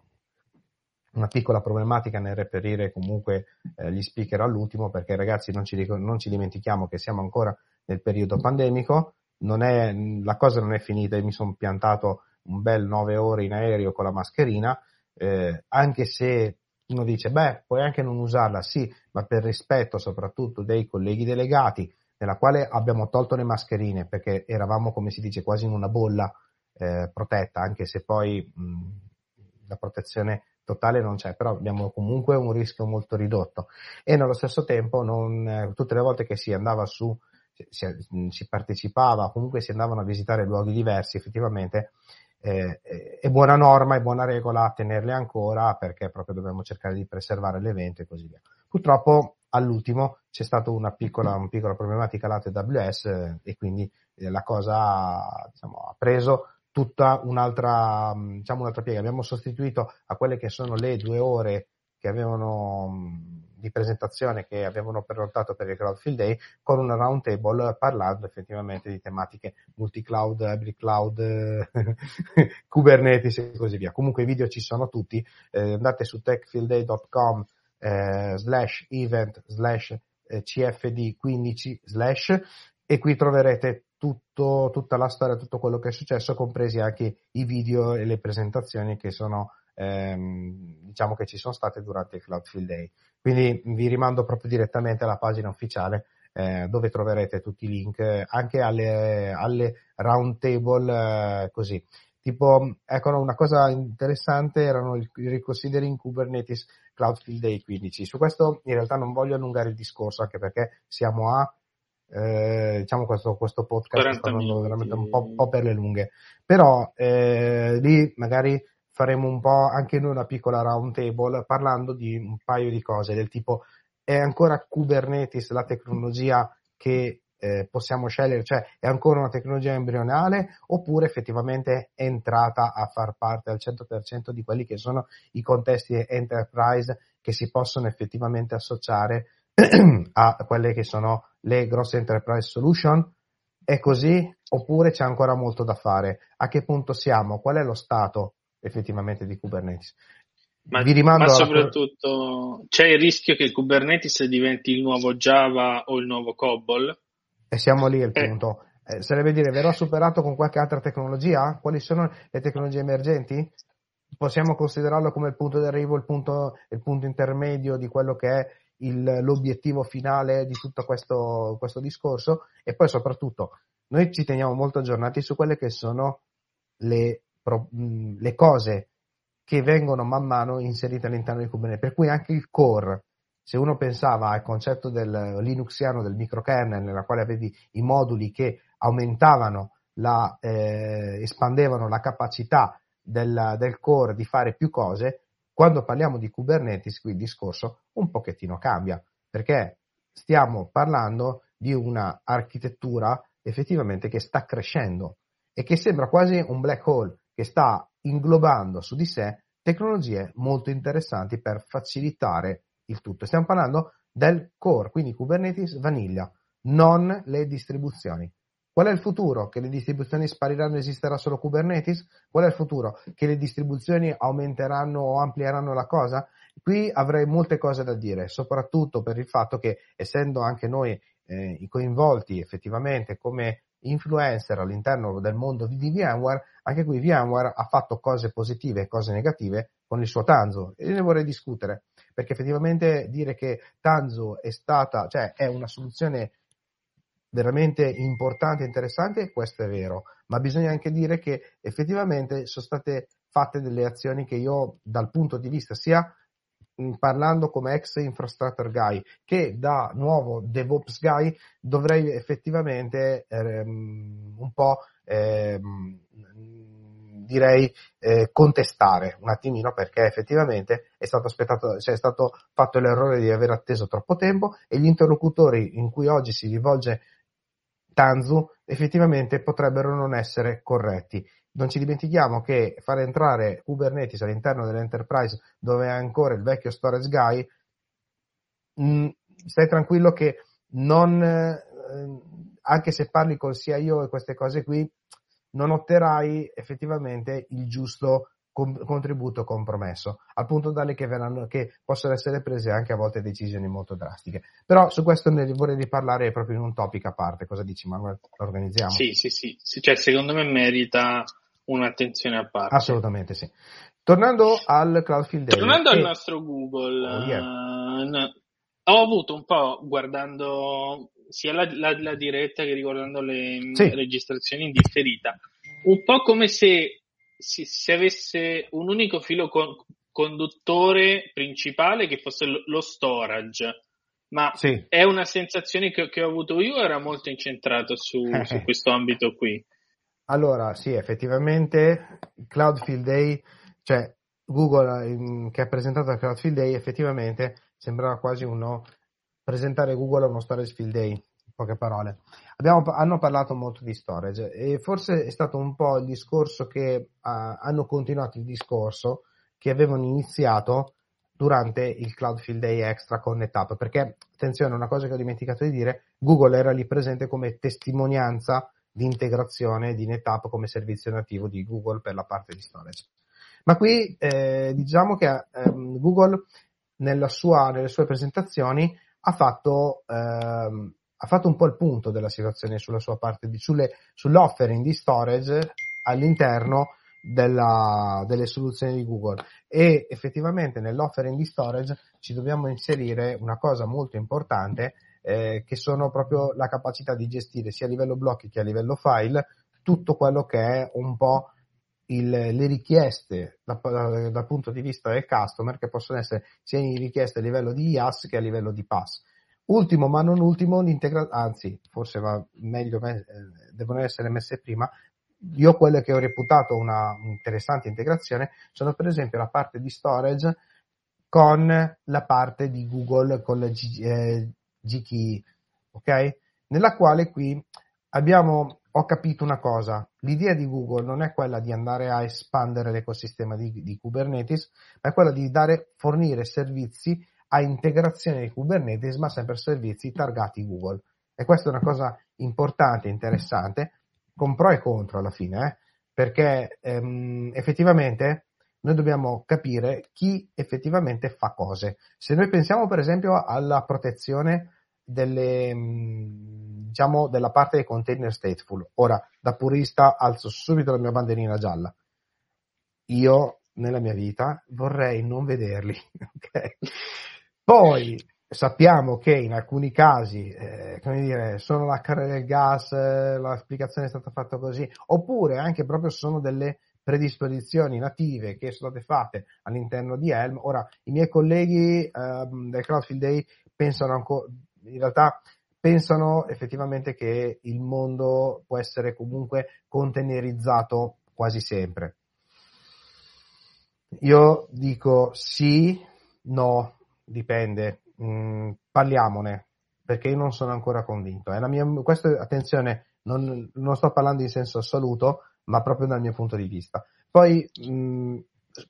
una piccola problematica nel reperire comunque eh, gli speaker all'ultimo perché ragazzi non ci, non ci dimentichiamo che siamo ancora nel periodo pandemico. Non è, la cosa non è finita, io mi sono piantato un bel nove ore in aereo con la mascherina, eh, anche se uno dice, beh, puoi anche non usarla, sì, ma per rispetto soprattutto dei colleghi delegati, nella quale abbiamo tolto le mascherine perché eravamo, come si dice, quasi in una bolla eh, protetta, anche se poi mh, la protezione totale non c'è, però abbiamo comunque un rischio molto ridotto e nello stesso tempo non, eh, tutte le volte che si andava su si, si, partecipava, comunque si andavano a visitare luoghi diversi, effettivamente eh, è buona norma, è buona regola tenerle ancora perché proprio dobbiamo cercare di preservare l'evento e così via. Purtroppo all'ultimo c'è stata una piccola, una piccola problematica lato AWS eh, e quindi eh, la cosa diciamo, ha preso tutta un'altra, diciamo, un'altra piega. Abbiamo sostituito a quelle che sono le due ore che avevano di presentazione che avevano prenotato per il Cloudfield Day con una roundtable parlando effettivamente di tematiche multi-cloud, hybrid cloud, Kubernetes e così via. Comunque i video ci sono tutti, eh, andate su techfieldday.com eh, slash event slash eh, cfd15 slash e qui troverete tutto, tutta la storia, tutto quello che è successo, compresi anche i video e le presentazioni che sono ehm, diciamo che ci sono state durante il Cloudfield Day. Quindi vi rimando proprio direttamente alla pagina ufficiale eh, dove troverete tutti i link anche alle, alle roundtable eh, così. Tipo, ecco, una cosa interessante erano i Reconsidering Kubernetes Cloudfield Day 15. Su questo in realtà non voglio allungare il discorso, anche perché siamo a eh, diciamo questo, questo podcast sta andando veramente un po', un po', per le lunghe. Però eh, lì magari faremo un po' anche noi una piccola round table parlando di un paio di cose del tipo è ancora Kubernetes la tecnologia che eh, possiamo scegliere, cioè è ancora una tecnologia embrionale oppure effettivamente è entrata a far parte al 100% di quelli che sono i contesti enterprise che si possono effettivamente associare a quelle che sono le grosse enterprise solution? È così oppure c'è ancora molto da fare? A che punto siamo? Qual è lo stato effettivamente di Kubernetes. Ma, ma soprattutto alla... c'è il rischio che Kubernetes diventi il nuovo Java o il nuovo COBOL? E siamo lì al eh. punto. Eh, sarebbe dire, verrà superato con qualche altra tecnologia? Quali sono le tecnologie emergenti? Possiamo considerarlo come il punto d'arrivo, il punto, il punto intermedio di quello che è il, l'obiettivo finale di tutto questo, questo discorso? E poi soprattutto, noi ci teniamo molto aggiornati su quelle che sono le pro, mh, le cose che vengono man mano inserite all'interno di Kubernetes, per cui anche il core, se uno pensava al concetto del linuxiano, del microkernel, nella quale avevi i moduli che aumentavano la, eh, espandevano la capacità del, del core di fare più cose, quando parliamo di Kubernetes qui il discorso un pochettino cambia, perché stiamo parlando di una architettura effettivamente che sta crescendo e che sembra quasi un black hole, che sta inglobando su di sé tecnologie molto interessanti per facilitare il tutto. Stiamo parlando del core, quindi Kubernetes vaniglia, non le distribuzioni. Qual è il futuro? Che le distribuzioni spariranno e esisterà solo Kubernetes? Qual è il futuro? Che le distribuzioni aumenteranno o amplieranno la cosa? Qui avrei molte cose da dire, soprattutto per il fatto che essendo anche noi eh, coinvolti effettivamente come influencer all'interno del mondo di VMware, anche qui VMware ha fatto cose positive e cose negative con il suo Tanzo e ne vorrei discutere perché effettivamente dire che Tanzo è stata, cioè è una soluzione veramente importante e interessante, questo è vero, ma bisogna anche dire che effettivamente sono state fatte delle azioni che io dal punto di vista sia parlando come ex infrastructure guy che da nuovo DevOps guy dovrei effettivamente ehm, un po' ehm, direi eh, contestare un attimino perché effettivamente è stato aspettato, cioè è stato fatto l'errore di aver atteso troppo tempo e gli interlocutori in cui oggi si rivolge Tanzu effettivamente potrebbero non essere corretti. Non ci dimentichiamo che far entrare Kubernetes all'interno dell'enterprise dove è ancora il vecchio storage guy, mh, mm, stai tranquillo che non, eh, anche se parli col CIO e queste cose qui, non otterrai effettivamente il giusto com- contributo compromesso, al punto tale che, verranno, che possono essere prese anche a volte decisioni molto drastiche. Però su questo ne vorrei riparlare proprio in un topic a parte. Cosa dici Manuel? Lo organizziamo? Sì, sì, sì, sì. Cioè, secondo me merita un'attenzione a parte. Assolutamente sì. Tornando al Cloudfield Day. Tornando che... al nostro Google, oh, yeah. uh, ho avuto un po' guardando sia la, la, la diretta che riguardando le sì. registrazioni in differita, un po' come se, se, se avesse un unico filo con, conduttore principale che fosse lo, lo storage. Ma sì. è una sensazione che, che, ho avuto io, era molto incentrato su, su questo ambito qui. Allora, sì, effettivamente Cloudfield Day, cioè Google che ha presentato il Cloudfield Day, effettivamente sembrava quasi uno presentare Google a uno storage field day, in poche parole. Abbiamo, hanno parlato molto di storage e forse è stato un po' il discorso che uh, hanno continuato il discorso che avevano iniziato durante il Cloudfield Day Extra con NetApp, perché attenzione, una cosa che ho dimenticato di dire, Google era lì presente come testimonianza di integrazione di NetApp come servizio nativo di Google per la parte di storage. Ma qui eh, diciamo che ehm, Google sua, nelle sue presentazioni ha fatto, ehm, ha fatto un po' il punto della situazione sulla sua parte, di, sulle, sull'offering di storage all'interno della, delle soluzioni di Google e effettivamente nell'offering di storage ci dobbiamo inserire una cosa molto importante eh, che sono proprio la capacità di gestire sia a livello blocchi che a livello file tutto quello che è un po' il, le richieste da, da, dal punto di vista del customer che possono essere sia richieste a livello di IaaS che a livello di pass. Ultimo ma non ultimo, anzi forse va meglio, eh, devono essere messe prima, io quelle che ho reputato una interessante integrazione sono per esempio la parte di storage con la parte di Google con la G, eh, GKE, ok? Nella quale qui abbiamo, ho capito una cosa, l'idea di Google non è quella di andare a espandere l'ecosistema di, di Kubernetes, ma è quella di dare, fornire servizi a integrazione di Kubernetes, ma sempre servizi targati Google. E questa è una cosa importante, interessante, con pro e contro alla fine, eh? perché ehm, effettivamente noi dobbiamo capire chi effettivamente fa cose. Se noi pensiamo per esempio alla protezione delle, mm, diciamo, della parte dei container stateful, ora da purista alzo subito la mia bandierina gialla. Io nella mia vita vorrei non vederli. Okay? Poi sappiamo che in alcuni casi, eh, come dire, sono la carriera del gas, eh, l'applicazione è stata fatta così, oppure anche proprio sono delle predisposizioni native che sono state fatte all'interno di Helm. Ora, i miei colleghi eh, del Cloudfield Day pensano ancora, in realtà pensano effettivamente che il mondo può essere comunque containerizzato quasi sempre. Io dico sì, no, dipende, mm, parliamone, perché io non sono ancora convinto. Mia, questo, attenzione, non, non, sto parlando in senso assoluto, ma proprio dal mio punto di vista. Poi mh, mm,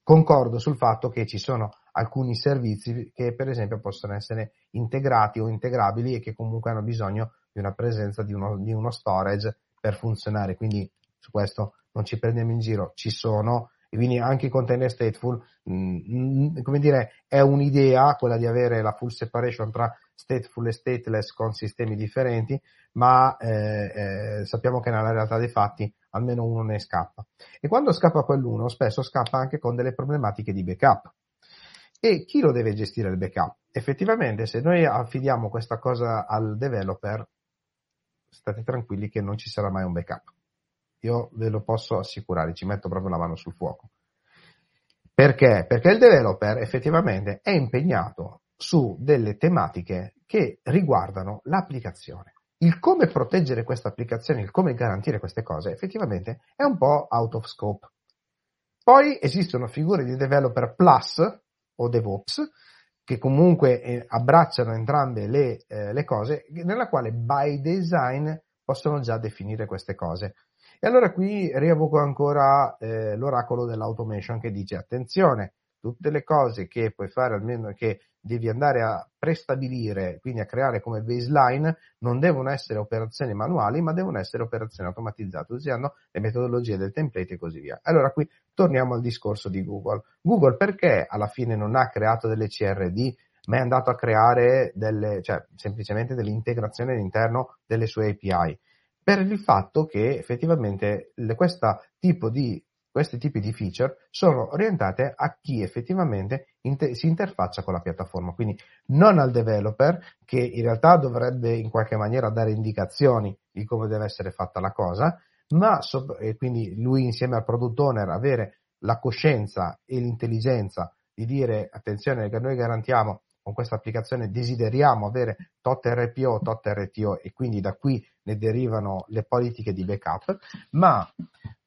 concordo sul fatto che ci sono alcuni servizi che per esempio possono essere integrati o integrabili e che comunque hanno bisogno di una presenza di uno, di uno storage per funzionare. Quindi su questo non ci prendiamo in giro, ci sono e quindi anche i container stateful, mh, mm, come dire, è un'idea quella di avere la full separation tra stateful e stateless con sistemi differenti, ma eh, eh, sappiamo che nella realtà dei fatti almeno uno ne scappa. E quando scappa quell'uno, spesso scappa anche con delle problematiche di backup. E chi lo deve gestire il backup? Effettivamente, se noi affidiamo questa cosa al developer, state tranquilli che non ci sarà mai un backup. Io ve lo posso assicurare, ci metto proprio la mano sul fuoco. Perché? Perché il developer effettivamente è impegnato su delle tematiche che riguardano l'applicazione. Il come proteggere questa applicazione, il come garantire queste cose, effettivamente è un po' out of scope. Poi esistono figure di developer plus o DevOps che comunque eh, abbracciano entrambe le, eh, le cose, nella quale by design possono già definire queste cose. E allora qui rievoco ancora eh, l'oracolo dell'automation che dice attenzione, tutte le cose che puoi fare almeno che devi andare a prestabilire, quindi a creare come baseline, non devono essere operazioni manuali, ma devono essere operazioni automatizzate usando le metodologie del template e così via. Allora qui torniamo al discorso di Google. Google perché alla fine non ha creato delle CRD, ma è andato a creare delle, cioè semplicemente dell'integrazione all'interno delle sue API? Per il fatto che effettivamente questo tipo di questi tipi di feature sono orientate a chi effettivamente inter- si interfaccia con la piattaforma, quindi non al developer che in realtà dovrebbe in qualche maniera dare indicazioni di come deve essere fatta la cosa, ma so- e quindi lui insieme al product owner avere la coscienza e l'intelligenza di dire attenzione che noi garantiamo con questa applicazione desideriamo avere tot RPO, tot RTO e quindi da qui ne derivano le politiche di backup, ma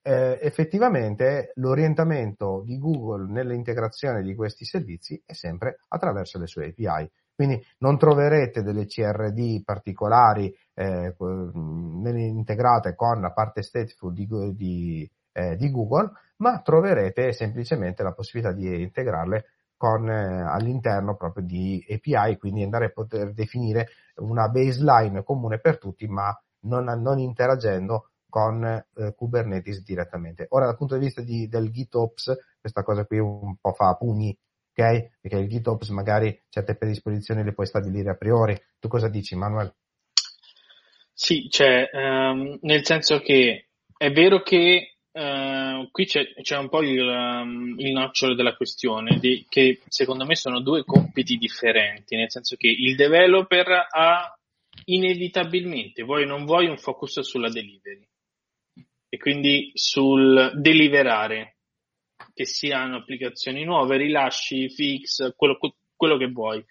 eh, effettivamente l'orientamento di Google nell'integrazione di questi servizi è sempre attraverso le sue API. Quindi non troverete delle CRD particolari eh, integrate con la parte stateful di, di, eh, di, Google, ma troverete semplicemente la possibilità di integrarle con, eh, all'interno proprio di API, quindi andare a poter definire una baseline comune per tutti, ma non, non interagendo con eh, Kubernetes direttamente. Ora, dal punto di vista di, del GitOps, questa cosa qui un po' fa pugni, ok? Perché il GitOps magari certe predisposizioni le puoi stabilire a priori. Tu cosa dici, Manuel? Sì, cioè, um, nel senso che è vero che uh, qui c'è, c'è, un po' il, um, il nocciolo della questione, di, che secondo me sono due compiti differenti, nel senso che il developer ha inevitabilmente, vuoi o non vuoi, un focus sulla delivery e quindi sul deliverare, che siano applicazioni nuove, rilasci, fix, quello, quello che vuoi.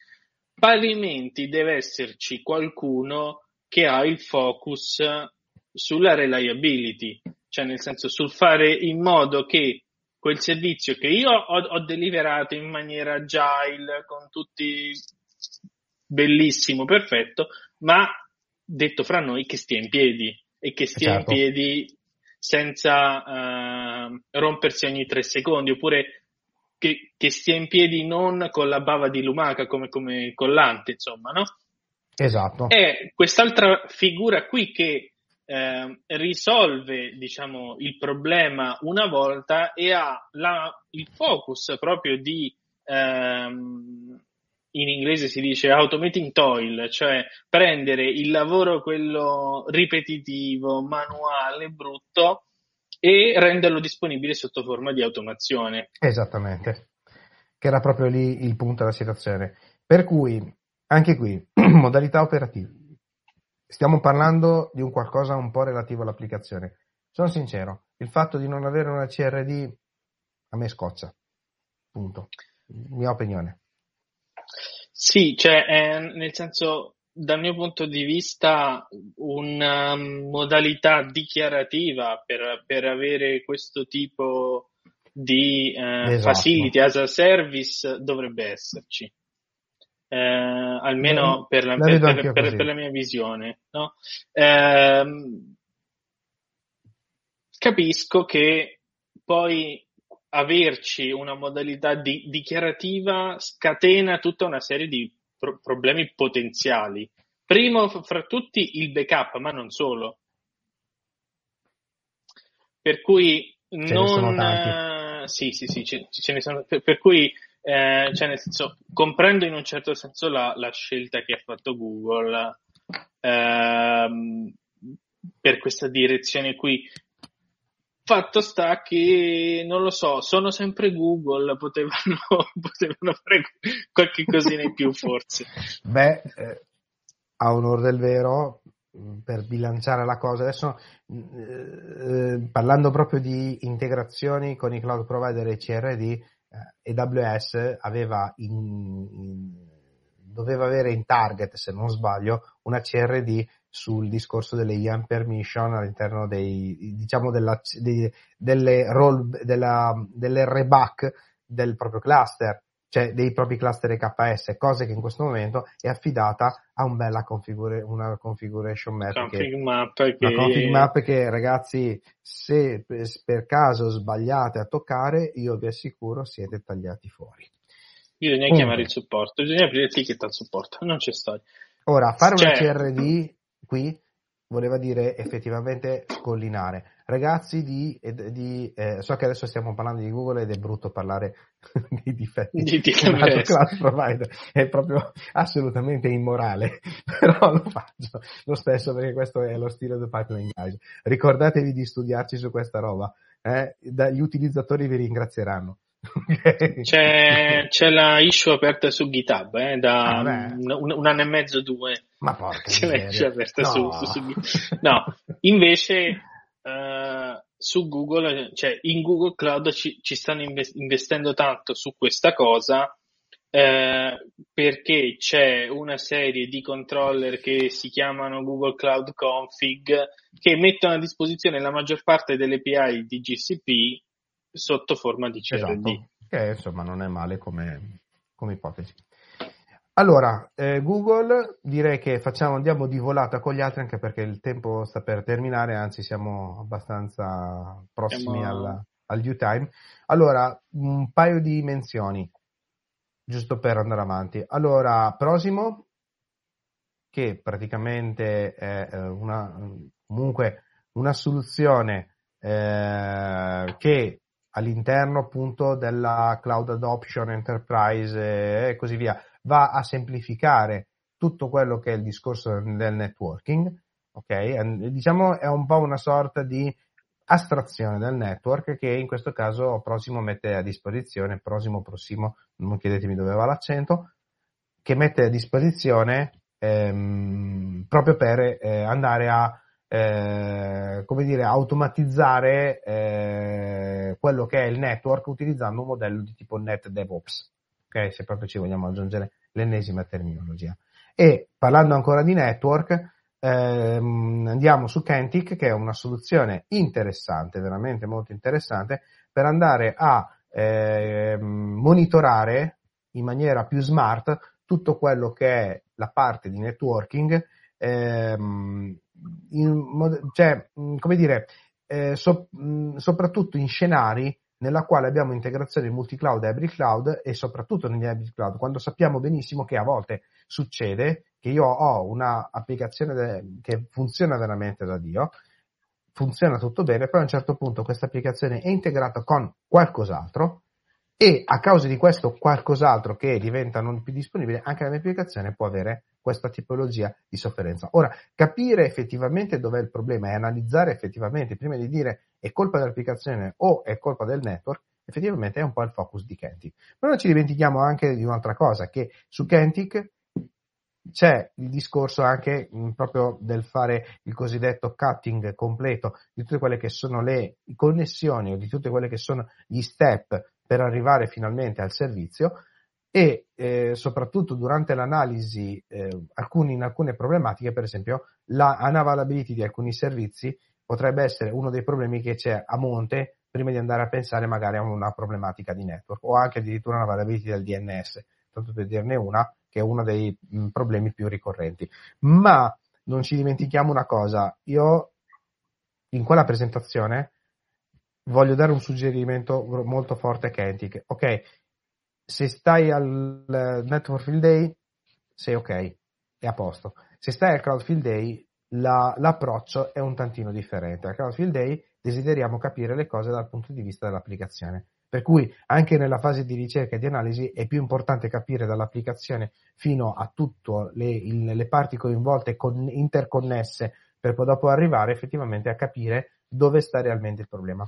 Parimenti deve esserci qualcuno che ha il focus sulla reliability, cioè nel senso sul fare in modo che quel servizio che io ho, ho deliberato in maniera agile, con tutti bellissimo, perfetto, ma detto fra noi che stia in piedi e che stia certo. in piedi senza uh, rompersi ogni tre secondi, oppure che, che, stia in piedi non con la bava di lumaca come, come collante, insomma, no? Esatto. È quest'altra figura qui che eh, risolve, diciamo, il problema una volta e ha la, il focus proprio di ehm, in inglese si dice automating toil, cioè prendere il lavoro quello ripetitivo, manuale, brutto e renderlo disponibile sotto forma di automazione. Esattamente, che era proprio lì il punto della situazione. Per cui, anche qui, modalità operativa. Stiamo parlando di un qualcosa un po' relativo all'applicazione. Sono sincero, il fatto di non avere una CRD a me scoccia. Punto. Mia opinione. Sì, cioè, eh, nel senso, dal mio punto di vista, una modalità dichiarativa per, per avere questo tipo di eh, esatto. facility as a service dovrebbe esserci. Eh, almeno no, per, la, per, per, per, la, mia visione. No? Eh, capisco che poi averci una modalità di, dichiarativa scatena tutta una serie di pro- problemi potenziali. Primo fra tutti il backup, ma non solo. Per cui ce non... Uh, sì, sì, sì, ce, ce ne sono. Per, per cui, eh, cioè nel senso, comprendo in un certo senso la, la scelta che ha fatto Google ehm, per questa direzione qui. Fatto sta che, non lo so, sono sempre Google, potevano, potevano fare qualche cosina in più forse. Beh, eh, a onore del vero, per bilanciare la cosa, adesso eh, parlando proprio di integrazioni con i cloud provider e CRD, AWS aveva in, in, doveva avere in target, se non sbaglio, una CRD sul discorso delle IAM permission all'interno dei, diciamo della, dei, delle, role, della, delle reback del proprio cluster cioè dei propri cluster EKS, cose che in questo momento è affidata a un bella configura- una configuration map. Config che, map che... Una config map che ragazzi, se per caso sbagliate a toccare, io vi assicuro siete tagliati fuori. Bisogna Punto. chiamare il supporto, bisogna aprire il ticket al supporto, non c'è storia. Ora, fare cioè... una CRD qui voleva dire effettivamente scollinare. Ragazzi di, di eh, so che adesso stiamo parlando di Google ed è brutto parlare di difetti di cloud provider, è proprio assolutamente immorale, però lo faccio lo stesso perché questo è lo stile del pipeline guys. Ricordatevi di studiarci su questa roba, eh? gli utilizzatori vi ringrazieranno. c'è, c'è, la issue aperta su GitHub eh, da ah, un, un, anno e mezzo, due. Ma porca c'è la issue aperta no. su, su, su, No, invece uh, su Google, cioè in Google Cloud ci, ci stanno investendo tanto su questa cosa eh, perché c'è una serie di controller che si chiamano Google Cloud Config che mettono a disposizione la maggior parte delle API di GCP sotto forma di CRD. Esatto, che insomma non è male come, come ipotesi. Allora, eh, Google direi che facciamo, andiamo di volata con gli altri anche perché il tempo sta per terminare, anzi siamo abbastanza prossimi siamo... al, al due time. Allora, un paio di menzioni, giusto per andare avanti. Allora, Prosimo, che praticamente è eh, una, comunque una soluzione eh, che all'interno appunto della Cloud Adoption Enterprise e così via, va a semplificare tutto quello che è il discorso del networking, ok? Diciamo è un po' una sorta di astrazione del network che in questo caso Prosimo mette a disposizione, Prosimo, Prossimo, non chiedetemi dove va l'accento, che mette a disposizione ehm, proprio per eh, andare a eh, come dire, automatizzare eh, quello che è il network utilizzando un modello di tipo Net DevOps, ok? Se proprio ci vogliamo aggiungere l'ennesima terminologia. E parlando ancora di network, ehm, andiamo su Kentic, che è una soluzione interessante, veramente molto interessante, per andare a eh, monitorare in maniera più smart tutto quello che è la parte di networking ehm, in, cioè, come dire, eh, so, soprattutto in scenari nella quale abbiamo integrazione multi-cloud e hybrid cloud e soprattutto negli hybrid cloud, quando sappiamo benissimo che a volte succede che io ho un'applicazione de- che funziona veramente da Dio, funziona tutto bene, però a un certo punto questa applicazione è integrata con qualcos'altro e a causa di questo qualcos'altro che diventa non più disponibile, anche la mia applicazione può avere questa tipologia di sofferenza. Ora, capire effettivamente dov'è il problema e analizzare effettivamente, prima di dire è colpa dell'applicazione o è colpa del network, effettivamente è un po' il focus di Kentic. Però non ci dimentichiamo anche di un'altra cosa, che su Kentic c'è il discorso anche mh, proprio del fare il cosiddetto cutting completo di tutte quelle che sono le connessioni o di tutte quelle che sono gli step per arrivare finalmente al servizio e eh, soprattutto durante l'analisi eh, alcuni, in alcune problematiche, per esempio la unavailability di alcuni servizi potrebbe essere uno dei problemi che c'è a monte prima di andare a pensare magari a una problematica di network o anche addirittura una variability del DNS, tanto per dirne una che è uno dei mh, problemi più ricorrenti. Ma non ci dimentichiamo una cosa, io in quella presentazione voglio dare un suggerimento molto forte a Kentic. Ok, se stai al Network Field Day, sei ok, è a posto. Se stai al Cloud Field Day, la, l'approccio è un tantino differente. Al Cloud Field Day desideriamo capire le cose dal punto di vista dell'applicazione. Per cui anche nella fase di ricerca e di analisi è più importante capire dall'applicazione fino a tutte le, le, parti coinvolte con, interconnesse per poi dopo arrivare effettivamente a capire dove sta realmente il problema.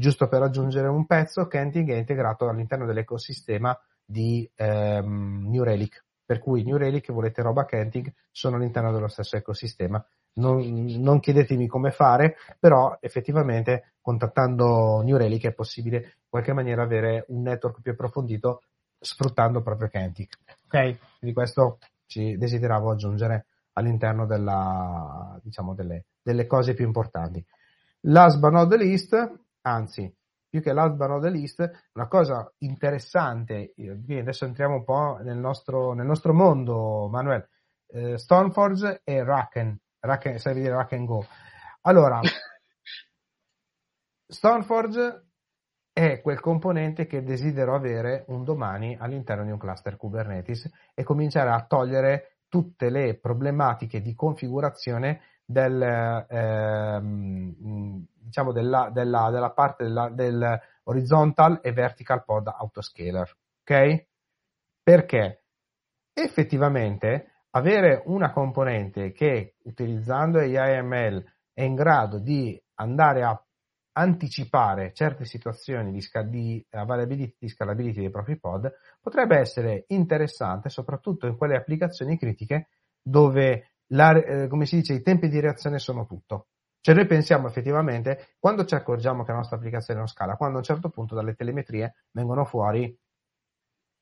Giusto per aggiungere un pezzo, Kenting è integrato all'interno dell'ecosistema di ehm, New Relic, per cui New Relic, volete roba Kenting, sono all'interno dello stesso ecosistema non, non, chiedetemi come fare, però effettivamente contattando New Relic è possibile in qualche maniera avere un network più approfondito sfruttando proprio Kentic. Ok? Quindi questo ci desideravo aggiungere all'interno della, diciamo, delle, delle cose più importanti. Last but not the least, anzi, più che but not the least, una cosa interessante, adesso entriamo un po' nel nostro, nel nostro mondo, Manuel, eh, Stoneforge e Racken, Racken, serve dire Racken Go. Allora, Stoneforge è quel componente che desidero avere un domani all'interno di un cluster Kubernetes e cominciare a togliere tutte le problematiche di configurazione del, ehm, diciamo della, della, della parte della, del horizontal e vertical pod autoscaler. Ok? Perché effettivamente avere una componente che utilizzando AIML è in grado di andare a anticipare certe situazioni di, sca- di availability, di scalability dei propri pod potrebbe essere interessante soprattutto in quelle applicazioni critiche dove la, eh, come si dice, i tempi di reazione sono tutto. Cioè noi pensiamo effettivamente, quando ci accorgiamo che la nostra applicazione non scala, quando a un certo punto dalle telemetrie vengono fuori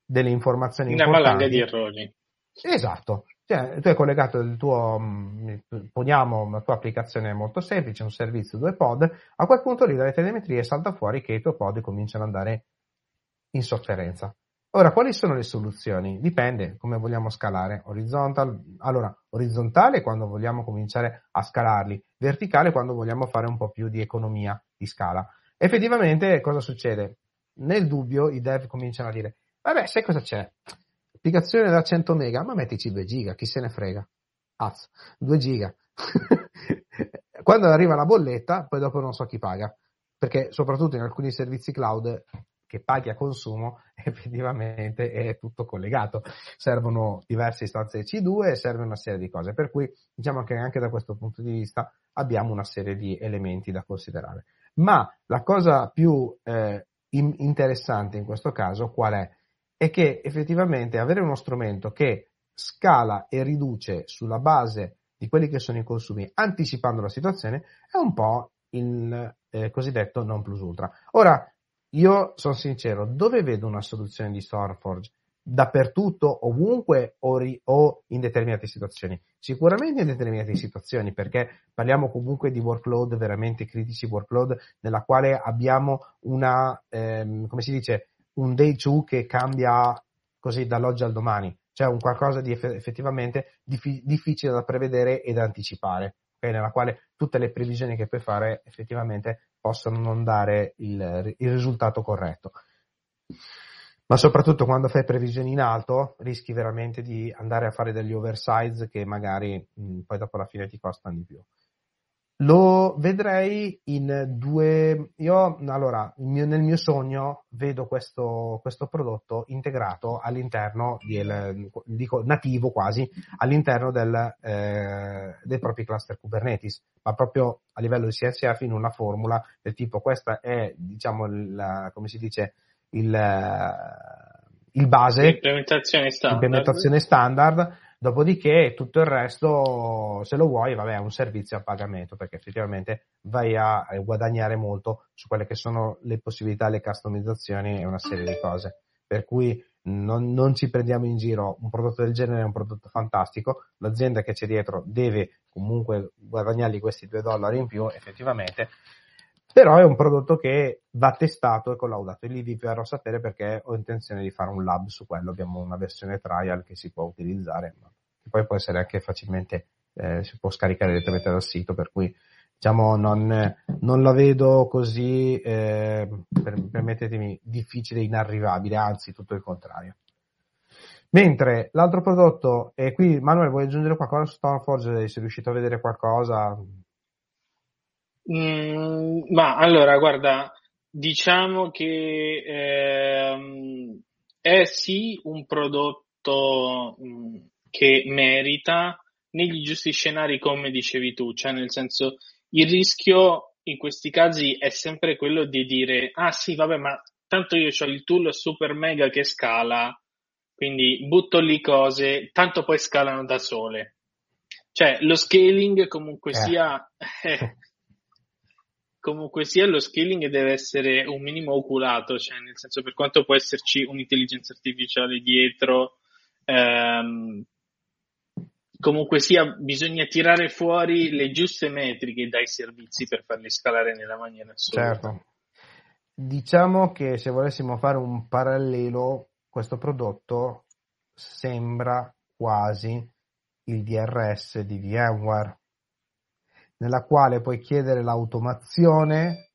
delle informazioni Una importanti. valanga di errori. Esatto. Cioè, tu hai collegato il tuo, mm, poniamo una tua applicazione molto semplice, un servizio, due pod, a quel punto lì dalle telemetrie salta fuori che i tuoi pod cominciano ad andare in sofferenza. Ora, quali sono le soluzioni? Dipende come vogliamo scalare. Horizontal, allora, orizzontale quando vogliamo cominciare a scalarli, verticale quando vogliamo fare un po' più di economia di scala. Effettivamente, cosa succede? Nel dubbio i dev cominciano a dire, vabbè, sai cosa c'è? Applicazione da 100 mega, ma mettici 2 giga, chi se ne frega? Az, 2 giga. quando arriva la bolletta, poi dopo non so chi paga, perché soprattutto in alcuni servizi cloud che paghi a consumo, effettivamente è tutto collegato. Servono diverse istanze C2 e serve una serie di cose, per cui diciamo che anche da questo punto di vista abbiamo una serie di elementi da considerare. Ma la cosa più eh, in- interessante in questo caso qual è? È che effettivamente avere uno strumento che scala e riduce sulla base di quelli che sono i consumi, anticipando la situazione, è un po' il eh, cosiddetto non plus ultra. Ora, io sono sincero, dove vedo una soluzione di StoreForge? Dappertutto, ovunque o, ri- o, in determinate situazioni? Sicuramente in determinate situazioni, perché parliamo comunque di workload veramente critici, workload nella quale abbiamo una, ehm, come si dice, un day two che cambia così dall'oggi al domani, cioè un qualcosa di eff- effettivamente dif- difficile da prevedere e da anticipare, okay? nella quale tutte le previsioni che puoi fare effettivamente possono non dare il, il risultato corretto. Ma soprattutto quando fai previsioni in alto rischi veramente di andare a fare degli oversize che magari mh, poi dopo alla fine ti costano di più. Lo vedrei in due. Io, allora, nel mio sogno vedo questo, questo prodotto integrato all'interno, del, dico nativo quasi, all'interno del, eh, dei propri cluster Kubernetes, ma proprio a livello di CSF in una formula del tipo questa è, diciamo, il, come si dice, il, il base. L'implementazione standard. Implementazione standard Dopodiché tutto il resto, se lo vuoi, vabbè, è un servizio a pagamento perché effettivamente vai a guadagnare molto su quelle che sono le possibilità, le customizzazioni e una serie di cose. Per cui non, non ci prendiamo in giro, un prodotto del genere è un prodotto fantastico, l'azienda che c'è dietro deve comunque guadagnargli questi due dollari in più effettivamente, però è un prodotto che va testato e collaudato e lì vi farò sapere perché ho intenzione di fare un lab su quello, abbiamo una versione trial che si può utilizzare, ma che poi può essere anche facilmente, eh, si può scaricare direttamente dal sito, per cui diciamo non, non la vedo così, eh, per, permettetemi, difficile, inarrivabile, anzi tutto il contrario. Mentre l'altro prodotto, e qui Manuel vuoi aggiungere qualcosa su Stoneforge? Sei riuscito a vedere qualcosa? Mm, ma allora, guarda, diciamo che ehm, è sì un prodotto mh, mm, che merita negli giusti scenari, come dicevi tu, cioè nel senso il rischio in questi casi è sempre quello di dire ah sì, vabbè, ma tanto io ho il tool super mega che scala, quindi butto lì cose, tanto poi scalano da sole. Cioè, lo scaling comunque eh. sia... Eh, comunque sia lo scaling deve essere un minimo oculato, cioè nel senso per quanto può esserci un'intelligenza artificiale dietro, ehm, comunque sia bisogna tirare fuori le giuste metriche dai servizi per farli scalare nella maniera assoluta. Certo. Diciamo che se volessimo fare un parallelo, questo prodotto sembra quasi il DRS di VMware nella quale puoi chiedere l'automazione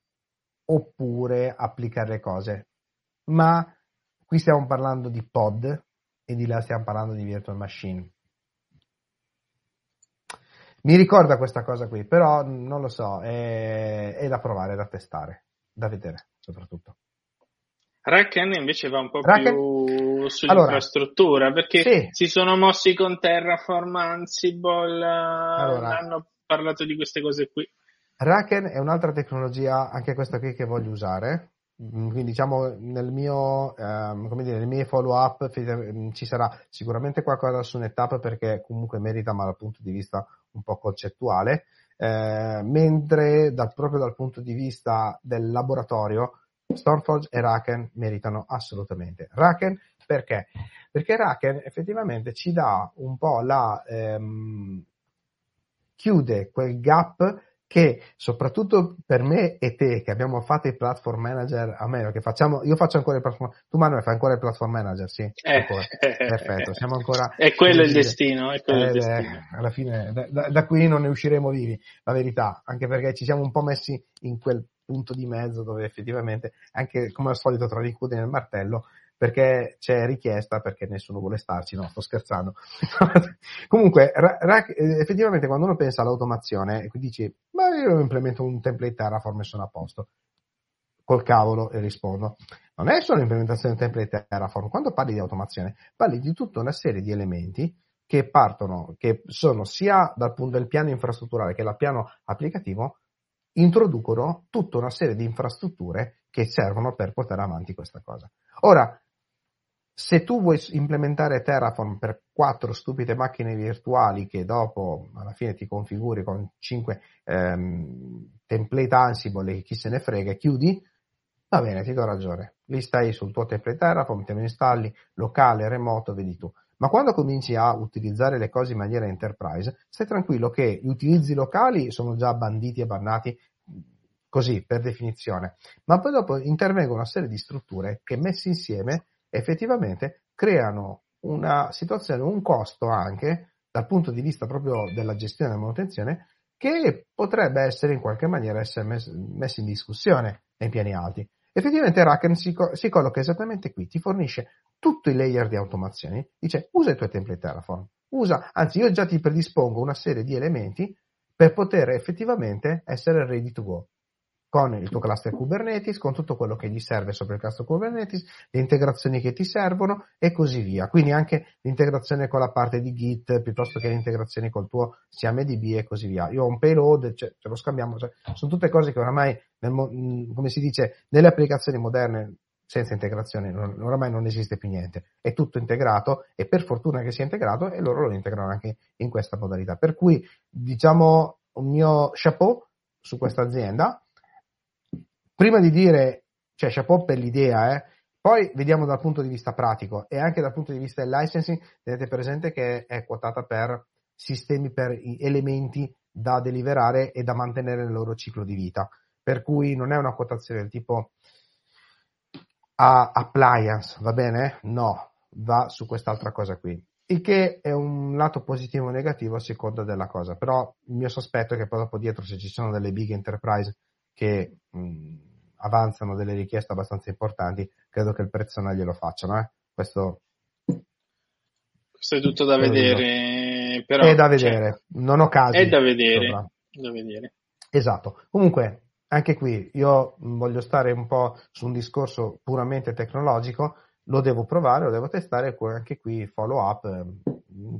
oppure applicare le cose. Ma qui stiamo parlando di pod e di là stiamo parlando di virtual machine. Mi ricorda questa cosa qui, però non lo so, è, è da provare, da testare, da vedere soprattutto. Racken invece va un po' Racken... più sull'infrastruttura allora, perché sì. si sono mossi con Terraform, Ansible, allora, hanno parlato di queste cose qui. Raken è un'altra tecnologia, anche questa qui che voglio usare. Mm, quindi diciamo nel mio, ehm, come dire, nelle mie follow up mm, ci sarà sicuramente qualcosa su NetApp perché comunque merita ma dal punto di vista un po' concettuale, eh, mentre dal, proprio dal punto di vista del laboratorio Stormforge e Raken meritano assolutamente. Raken perché? Perché Raken effettivamente ci dà un po' la, ehm, chiude quel gap che soprattutto per me e te che abbiamo fatto i platform manager a meno che facciamo io faccio ancora il platform tu Manuel fai ancora il platform manager sì eh, perfetto siamo ancora è quello il destino, è quello eh, il destino. alla fine da, da, da, qui non ne usciremo vivi la verità anche perché ci siamo un po' messi in quel punto di mezzo dove effettivamente anche come al solito tra l'incudine e il martello perché c'è richiesta, perché nessuno vuole starci, no, sto scherzando. Comunque, ra- ra- effettivamente quando uno pensa all'automazione, dici, ma io implemento un template Terraform e sono a posto. Col cavolo e rispondo. Non è solo l'implementazione del template Terraform, quando parli di automazione, parli di tutta una serie di elementi che partono, che sono sia dal punto del piano infrastrutturale che dal piano applicativo, introducono tutta una serie di infrastrutture che servono per portare avanti questa cosa. Ora, se tu vuoi implementare Terraform per quattro stupide macchine virtuali che dopo alla fine ti configuri con cinque ehm, template Ansible e chi se ne frega e chiudi, va bene, ti do ragione. Lì stai sul tuo template Terraform, te lo installi, locale, remoto, vedi tu. Ma quando cominci a utilizzare le cose in maniera enterprise, stai tranquillo che gli utilizzi locali sono già banditi e bannati così per definizione, ma poi dopo intervengono una serie di strutture che messe insieme effettivamente creano una situazione, un costo anche dal punto di vista proprio della gestione della manutenzione che potrebbe essere in qualche maniera messo, in discussione nei piani alti. Effettivamente Raken si, si, colloca esattamente qui, ti fornisce tutti i layer di automazioni, dice usa i tuoi template Terraform, usa, anzi io già ti predispongo una serie di elementi per poter effettivamente essere ready to go con il tuo cluster Kubernetes, con tutto quello che gli serve sopra il cluster Kubernetes, le integrazioni che ti servono e così via. Quindi anche l'integrazione con la parte di Git piuttosto che l'integrazione col tuo CMDB e così via. Io ho un payload, cioè, ce lo scambiamo, cioè, sono tutte cose che oramai, nel, mm, come si dice, nelle applicazioni moderne senza integrazione non, oramai non esiste più niente, è tutto integrato e per fortuna che sia integrato e loro lo integrano anche in questa modalità. Per cui diciamo un mio chapeau su questa azienda prima di dire, cioè chapeau per l'idea, eh, poi vediamo dal punto di vista pratico e anche dal punto di vista del licensing, tenete presente che è quotata per sistemi, per elementi da deliberare e da mantenere nel loro ciclo di vita. Per cui non è una quotazione del tipo a appliance, va bene? No, va su quest'altra cosa qui. Il che è un lato positivo o negativo a seconda della cosa, però il mio sospetto è che poi dopo dietro se ci sono delle big enterprise che mh, avanzano delle richieste abbastanza importanti, credo che il prezzo non glielo facciano. Eh? Questo... Questo è tutto da vedere. Però, è da cioè, vedere, cioè, non ho casi. È da vedere, da vedere. Esatto. Comunque, anche qui io voglio stare un po' su un discorso puramente tecnologico, lo devo provare, lo devo testare, anche qui follow up.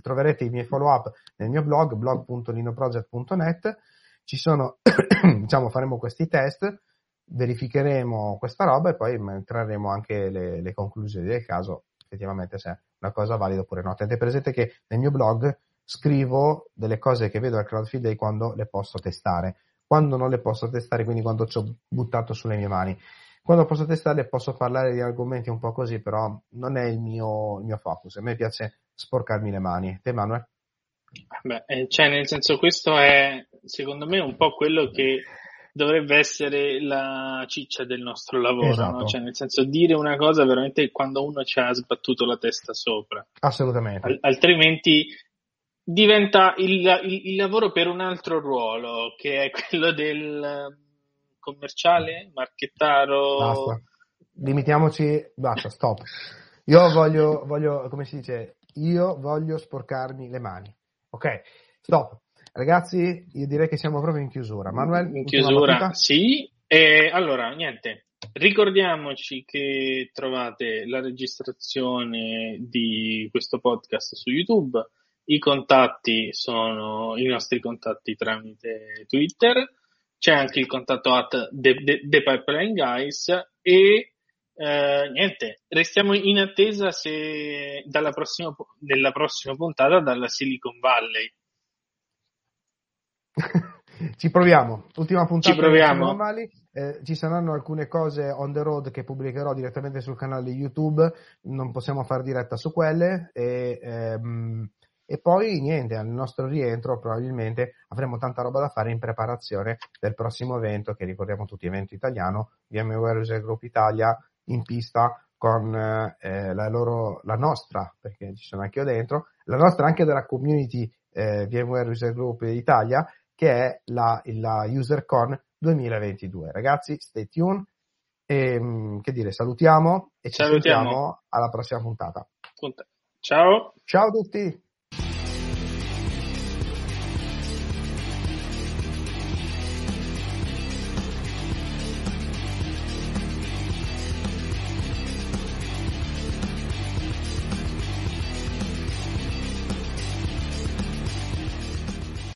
Troverete i miei follow up nel mio blog, blog.linoproject.net ci sono, diciamo, faremo questi test, verificheremo questa roba e poi trarremo anche le, le conclusioni del caso, effettivamente se è una cosa valida oppure no. Tenete presente che nel mio blog scrivo delle cose che vedo al Crowdfield Day quando le posso testare, quando non le posso testare, quindi quando ci ho buttato sulle mie mani. Quando posso testare posso parlare di argomenti un po' così, però non è il mio, il mio focus. A me piace sporcarmi le mani. Te, Manuel? Beh, eh, cioè, nel senso, questo è secondo me un po' quello che dovrebbe essere la ciccia del nostro lavoro, esatto. no? cioè, nel senso, dire una cosa veramente quando uno ci ha sbattuto la testa sopra. Assolutamente. Al- altrimenti diventa il, il, il, lavoro per un altro ruolo, che è quello del commerciale, marchettaro. Basta. Limitiamoci, basta, stop. Io voglio, voglio, come si dice, io voglio sporcarmi le mani. Ok, stop. Ragazzi, io direi che siamo proprio in chiusura. Manuel, in chiusura, sì. E allora, niente, ricordiamoci che trovate la registrazione di questo podcast su YouTube. I contatti sono i nostri contatti tramite Twitter c'è anche il contatto at The, The, The Pipeline Guys e eh, niente, restiamo in attesa se dalla prossima, della prossima puntata dalla Silicon Valley. ci proviamo, ultima puntata ci proviamo. Valley. Eh, ci saranno alcune cose on the road che pubblicherò direttamente sul canale YouTube, non possiamo fare diretta su quelle e ehm, e poi niente, al nostro rientro probabilmente avremo tanta roba da fare in preparazione del prossimo evento che ricordiamo tutti, evento italiano, VMware User Group Italia in pista con eh, la, loro, la nostra, perché ci sono anche io dentro, la nostra anche della community eh, VMware User Group Italia, che è la, la UserCon 2022. Ragazzi, stay tuned e mm, che dire, salutiamo e ci salutiamo. alla prossima puntata. Ciao. Ciao a tutti.